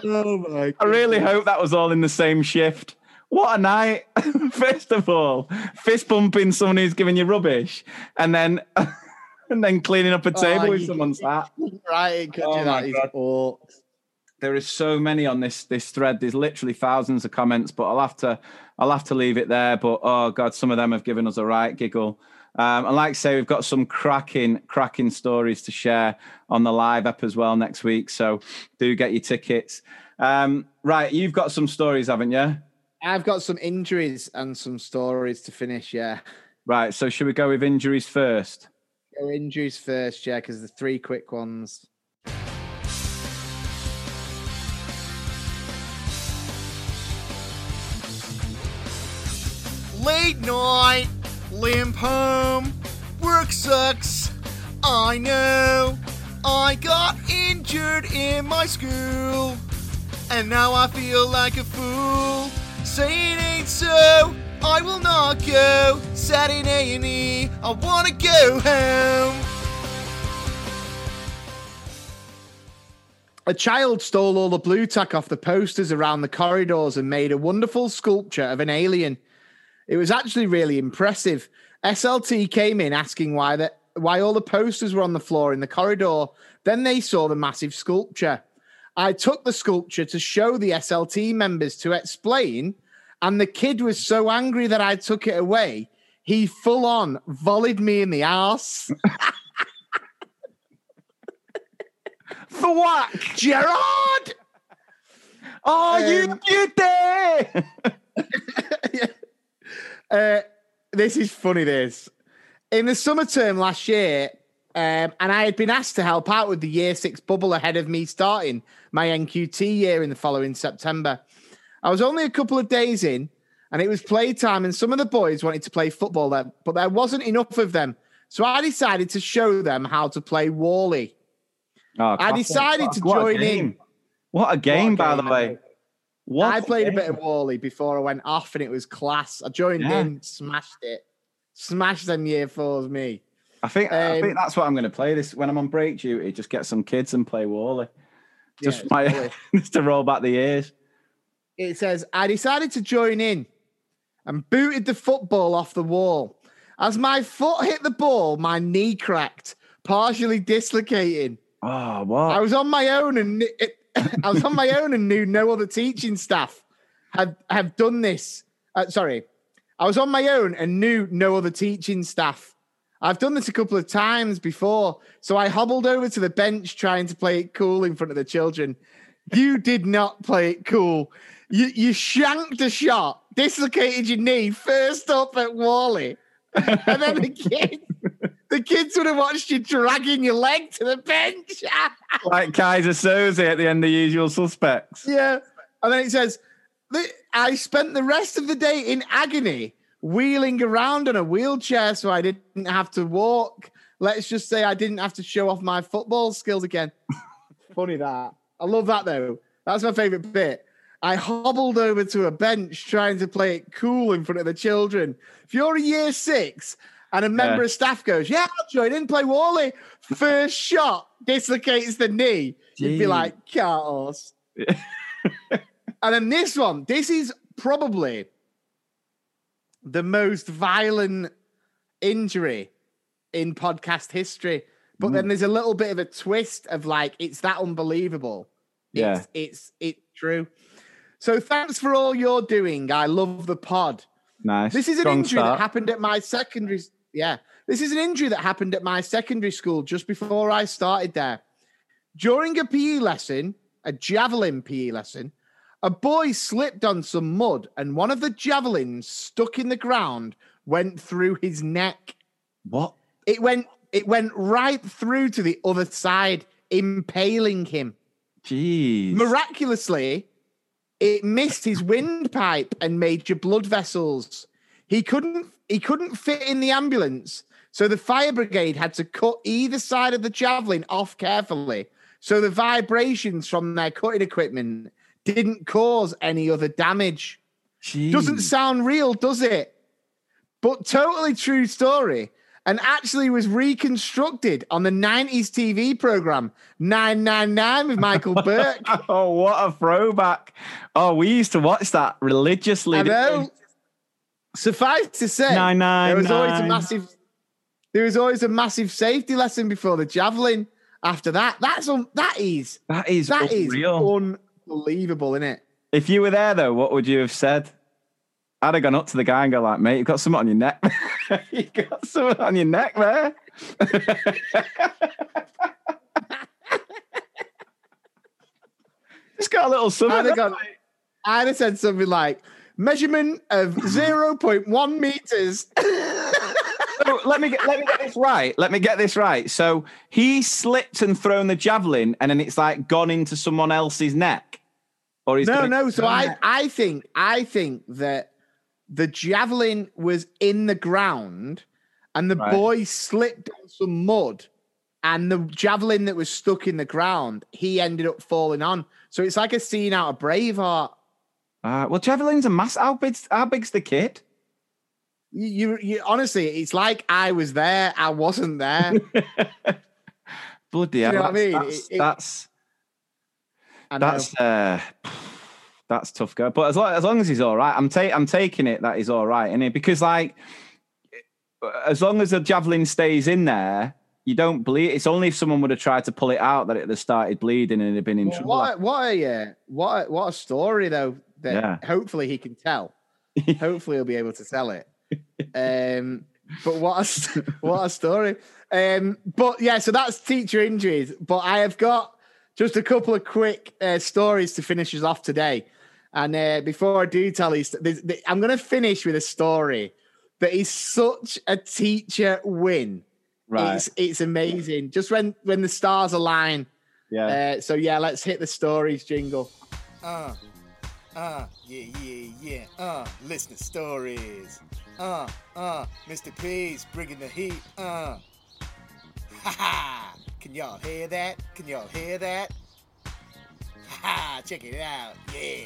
Oh my I really hope that was all in the same shift. What a night! First of all, fist bumping someone who's giving you rubbish, and then and then cleaning up a oh, table with someone's hat. right, could Oh my that. is God. all- there is so many on this this thread. There's literally thousands of comments, but I'll have to I'll have to leave it there. But oh god, some of them have given us a right giggle. Um, and like I say, we've got some cracking cracking stories to share on the live app as well next week. So do get your tickets. Um, right, you've got some stories, haven't you? I've got some injuries and some stories to finish. Yeah, Right. So should we go with injuries first? go injuries first. Yeah, because the three quick ones. Late night, limp home, work sucks. I know. I got injured in my school, and now I feel like a fool. Say it ain't so. I will not go. Sat in A and E. I wanna go home. A child stole all the Blu Tack off the posters around the corridors and made a wonderful sculpture of an alien. It was actually really impressive. SLT came in asking why the, why all the posters were on the floor in the corridor. Then they saw the massive sculpture. I took the sculpture to show the SLT members to explain, and the kid was so angry that I took it away. He full on volleyed me in the ass. For what? Gerard! Oh, you Um, you dare! Uh, this is funny. This in the summer term last year, um, and I had been asked to help out with the year six bubble ahead of me starting my NQT year in the following September. I was only a couple of days in, and it was playtime, and some of the boys wanted to play football there, but there wasn't enough of them. So I decided to show them how to play Wally. Oh, I decided to What a join in. game. What a game, by game, the way. Mate. What I played a bit of Wally before I went off, and it was class. I joined Yeah. in, smashed it, smashed them year fours. Me, I think I Um, think that's what I'm going to play this when I'm on break duty. Just get some kids and play Wally. Just it's my Wally. just to roll back the years. it says I decided to join in and booted the football off the wall. As my foot hit the ball, my knee cracked, partially dislocating. Oh, what? I was on my own and kn- I was on my own and knew no other teaching staff had have done this. Uh, sorry, I was on my own and knew no other teaching staff. I've done this a couple of times before, so I hobbled over to the bench trying to play it cool in front of the children. You did not play it cool. You you shanked a shot, dislocated your knee first up at Wally, and then the kids, the kids would have watched you dragging your leg to the bench. like Keyser Söze at the end of Usual Suspects. Yeah. And then it says, I spent the rest of the day in agony, wheeling around on a wheelchair so I didn't have to walk. Let's just say I didn't have to show off my football skills again. Funny that. I love that though. That's my favorite bit. I hobbled over to a bench trying to play it cool in front of the children. If you're a year six and a member Yeah. of staff goes, Yeah, I'll join in, play Wally. First shot dislocates the knee. You'd be like, cat horse. and then this one, this is probably the most violent injury in podcast history. But Mm. then there's a little bit of a twist of like, it's that unbelievable. Yeah. It's it's it's true. So thanks for all you're doing. I love the pod. Nice. This is an Strong injury that happened at my secondary. Yeah, this is an injury that happened at my secondary school just before I started there. During a PE lesson, a javelin PE lesson, a boy slipped on some mud, and one of the javelins stuck in the ground went through his neck. What? It went. It went right through to the other side, impaling him. Jeez. Miraculously, it missed his windpipe and major blood vessels. He couldn't he couldn't fit in the ambulance, so the fire brigade had to cut either side of the javelin off carefully, so the vibrations from their cutting equipment didn't cause any other damage. Jeez. Doesn't sound real, does it? But totally true story. And actually was reconstructed on the 90s TV program 999 with Michael Buerk. Oh, what a throwback. Oh, we used to watch that religiously. I know. Suffice to say, Nine, nine, there was always a massive there was always a massive safety lesson before the javelin. After that, that's un, that is That is that is unreal. unbelievable, isn't it? If you were there, though, what would you have said? I'd have gone up to the guy and go like, mate, you've got something on your neck. you got something on your neck there. Just got a little something. I'd have, gone, I'd have said something like measurement of 0.1 meters. So let me get, let me get this right. Let me get this right. So he slipped and thrown the javelin, and then it's like gone into someone else's neck, or he's no, no. So I, I think, I think that the javelin was in the ground, and the Right. boy slipped on some mud, and the javelin that was stuck in the ground, he ended up falling on. So it's like a scene out of Braveheart. Uh, well, javelin's a mass. How big's how big's the kid? You, you, you, honestly, it's like I was there, I wasn't there. Bloody you know I that's, mean? That's It- it- that's, that's, uh, that's tough go. But as long, as long as he's all right, I'm ta- I'm taking it that he's all right, innit? Because like, as long as the javelin stays in there, you don't bleed. It's only if someone would have tried to pull it out that it would have started bleeding and it'd have been in Well, trouble. what, what a uh, what a, what a story though that Yeah. hopefully he can tell. hopefully he'll be able to sell it. Um, but what a st- what a story. Um, but yeah, so that's teacher injuries. But I have got just a couple of quick uh, stories to finish us off today. And uh, before I do tell these, there's- I'm going to finish with a story that is such a teacher win. right? It's it's amazing. Just when when the stars align. yeah. Uh, so yeah, let's hit the stories jingle. Uh, uh, yeah, yeah, yeah. Uh, listener stories. Uh, uh, Mr. P's bringing the heat. Uh, ha ha. Can y'all hear that? Can y'all hear that? Ha ha. Check it out. Yeah.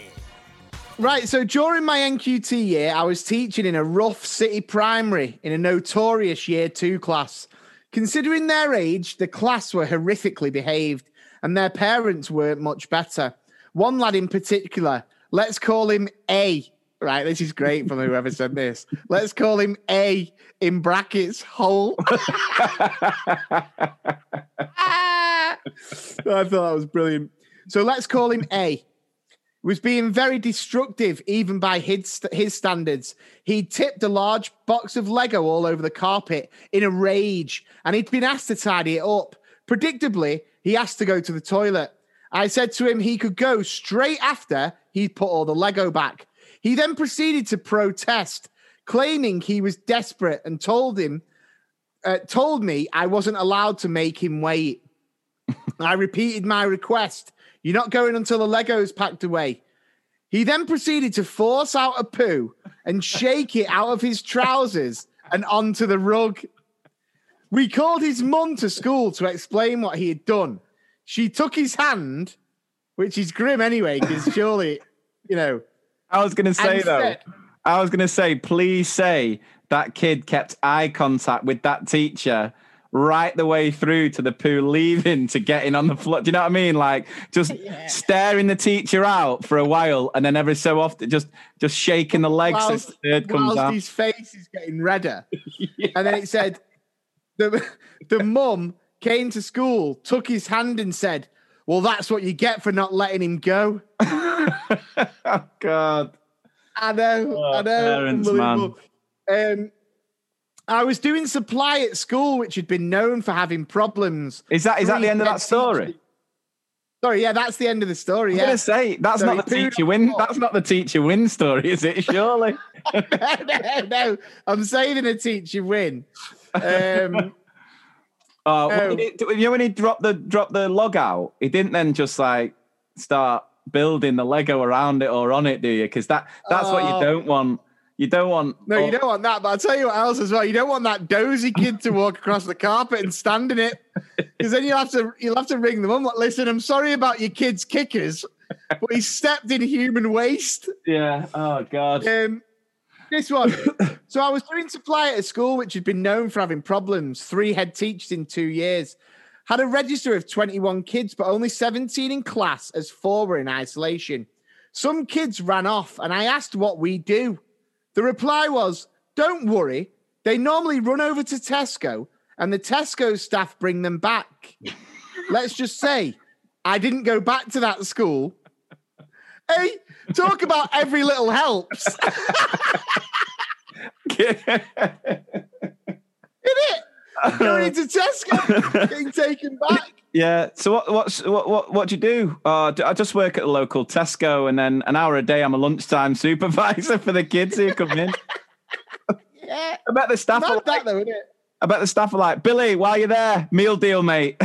Right, so during my NQT year, I was teaching in a rough city primary in a notorious year two class. Considering their age, the class were horrifically behaved and their parents weren't much better. One lad in particular, let's call him A. Right, this is great from whoever said this. Let's call him A in brackets, hole. Ah! I thought that was brilliant. So let's call him A was being very destructive, even by his, his standards. He tipped a large box of Lego all over the carpet in a rage, and he'd been asked to tidy it up. Predictably, he asked to go to the toilet. I said to him he could go straight after he'd put all the Lego back. He then proceeded to protest, claiming he was desperate and told him, uh, told me I wasn't allowed to make him wait. I repeated my request. You're not going until the Lego's packed away. He then proceeded to force out a poo and shake it out of his trousers and onto the rug. We called his mum to school to explain what he had done. She took his hand, which is grim anyway, because surely, you know. I was going to say though, said- I was going to say, please say that kid kept eye contact with that teacher right the way through to the poo leaving to getting on the floor. Do you know what I mean? Like just staring the teacher out for a while, and then every so often just just shaking the legs as whilst, the third comes out. his face is getting redder. And then it said, the, the mum came to school, took his hand and said, well, that's what you get for not letting him go. oh God. I know, Oh, I know. parents, unbelievable. Um, I was doing supply at school, which had been known for having problems. Is that is that the end of that story? Sorry, yeah, that's the end of the story. I'm Yeah. gonna say that's So not the teacher win. That's not the teacher win story, is it? Surely. no, no, I'm saving a teacher win. Um, Oh, what Oh. he- you know when he dropped the dropped the log out, he didn't then just like start building the Lego around it or on it, do you? Because that that's what Oh. you don't want. You don't want. no, you oh, don't want that. But I'll tell you what else as well. You don't want that dozy kid to walk across the carpet and stand in it, because then you'll have to you'll have to ring them. I'm Like, listen, I'm sorry about your kid's kickers, but he stepped in human waste. Yeah. Oh God. Um, this one. so I was doing supply at a school which had been known for having problems. Three head teachers in two years. Had a register of 21 kids, but only 17 in class, as four were in isolation. Some kids ran off, and I asked what we do. The reply was, Don't worry. They normally run over to Tesco, and the Tesco staff bring them back. Let's just say, I didn't go back to that school. Hey, talk about every little helps. it? Going into Tesco, getting taken back. yeah. So what what's what what what do you do? Uh, I just work at the local Tesco, and then an hour a day, I'm a lunchtime supervisor for the kids who come in. Yeah, I bet the staff. Are not that like, though, isn't I bet the staff are like, Billy, while you're there, meal deal, mate.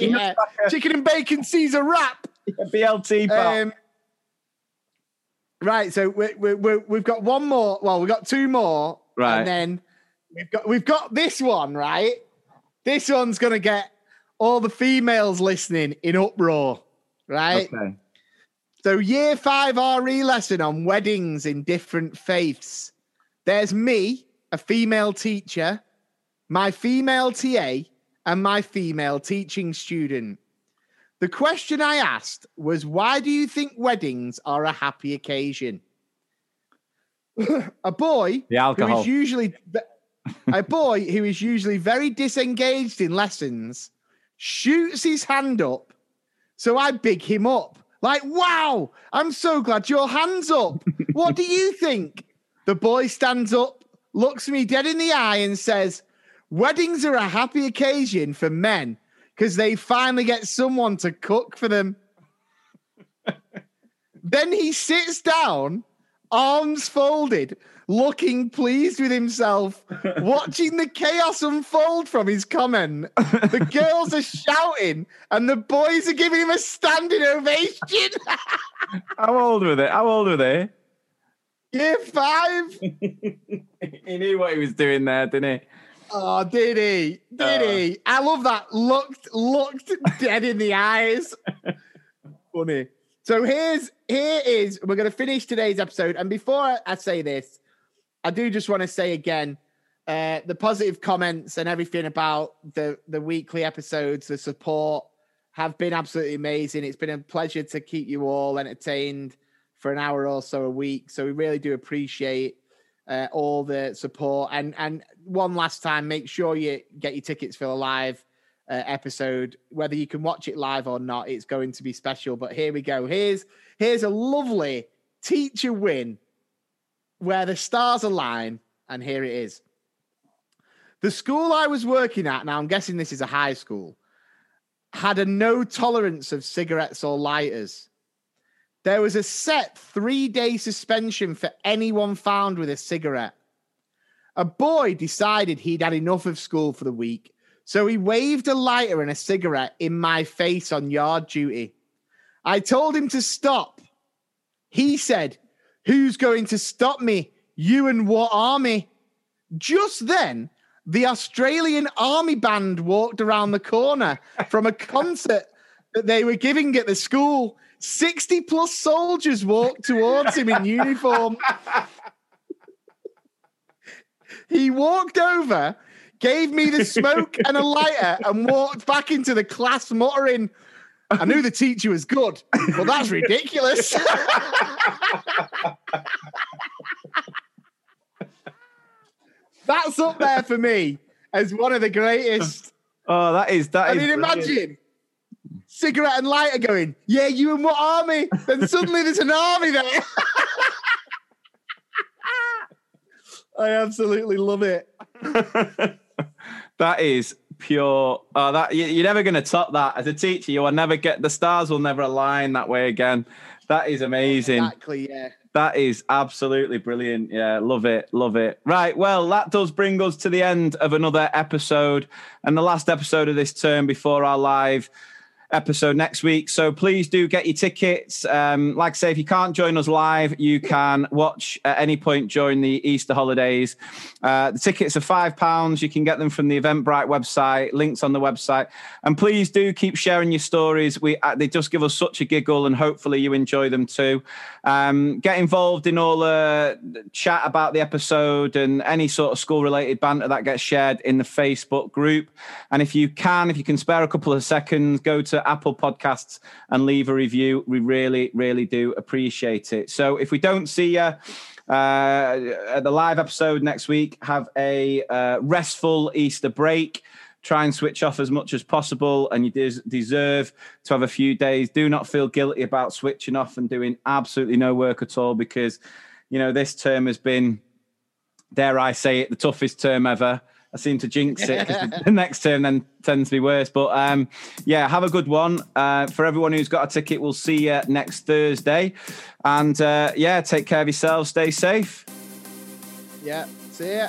yeah, chicken and bacon Caesar wrap. BLT. pal. Um, right, so we, we, we, we've got one more. Well, we've got two more, Right. And then we've got we've got this one. Right, this one's gonna get all the females listening in uproar. Right. okay. So, year five RE lesson on weddings in different faiths. There's me, a female teacher, my female TA, and my female teaching student. The question I asked was why do you think weddings are a happy occasion? a boy The who alcohol. is usually a boy who is usually very disengaged in lessons shoots his hand up so I big him up. Like, wow, I'm so glad your hand's up. what do you think? The boy stands up, looks me dead in the eye, and says, Weddings are a happy occasion for men because they finally get someone to cook for them. then he sits down, arms folded, looking pleased with himself, watching the chaos unfold from his comment. The girls are shouting, and the boys are giving him a standing ovation. How old were they? How old were they? Year five. He knew what he was doing there, didn't he? Oh, did he? Did Uh. he? I love that. Looked, looked dead in the eyes. Funny. So here's here is we're going to finish today's episode, and before I say this, I do just want to say again, uh, the positive comments and everything about the the weekly episodes, the support have been absolutely amazing. It's been a pleasure to keep you all entertained for an hour or so a week. So we really do appreciate uh, all the support. And and one last time, make sure you get your tickets for the live uh, episode. Whether you can watch it live or not, it's going to be special. But here we go. Here's here's a lovely teacher win where the stars align, and here it is. The school I was working at, now I'm guessing this is a high school, had a no tolerance of cigarettes or lighters. There was a set three day suspension for anyone found with a cigarette. A boy decided he'd had enough of school for the week, so he waved a lighter and a cigarette in my face on yard duty. I told him to stop. He said, Who's going to stop me? You and what army? Just then, the Australian Army Band walked around the corner from a concert that they were giving at the school. 60 plus soldiers walked towards him in uniform. He walked over, gave me the smoke and a lighter, and walked back into the class muttering, I knew the teacher was good, but that's ridiculous. that's up there for me as one of the greatest. Oh, that is that I is mean, brilliant. imagine cigarette and lighter going, yeah, you and what army? Then suddenly there's an army there. I absolutely love it. that is pure. Oh, that you, you're never going to top that. As a teacher, you will never get the stars will never align that way again. That is amazing. Exactly, yeah. That is absolutely brilliant. Yeah, love it, love it. Right, well, that does bring us to the end of another episode and the last episode of this term before our live episode next week. So please do get your tickets. Um, like I say, if you can't join us live, you can watch at any point during the Easter holidays. Uh, the tickets are five pounds. You can get them from the Eventbrite website. Links on the website. And please do keep sharing your stories. We uh, they just give us such a giggle, and hopefully you enjoy them too. Um, get involved in all the chat about the episode and any sort of school related banter that gets shared in the Facebook group. And if you can, if you can spare a couple of seconds, go to Apple Podcasts and leave a review. We really, really do appreciate it. So if we don't see you, uh, at the live episode next week, have a uh, restful Easter break. Try and switch off as much as possible, and you des- deserve to have a few days. Do not feel guilty about switching off and doing absolutely no work at all because, you know, this term has been, dare I say it, the toughest term ever. I seem to jinx it because the, next term then tends to be worse. But um, yeah, have a good one. Uh, for everyone who's got a ticket, we'll see you next Thursday. And uh, yeah, take care of yourselves. Stay safe. Yeah. See ya.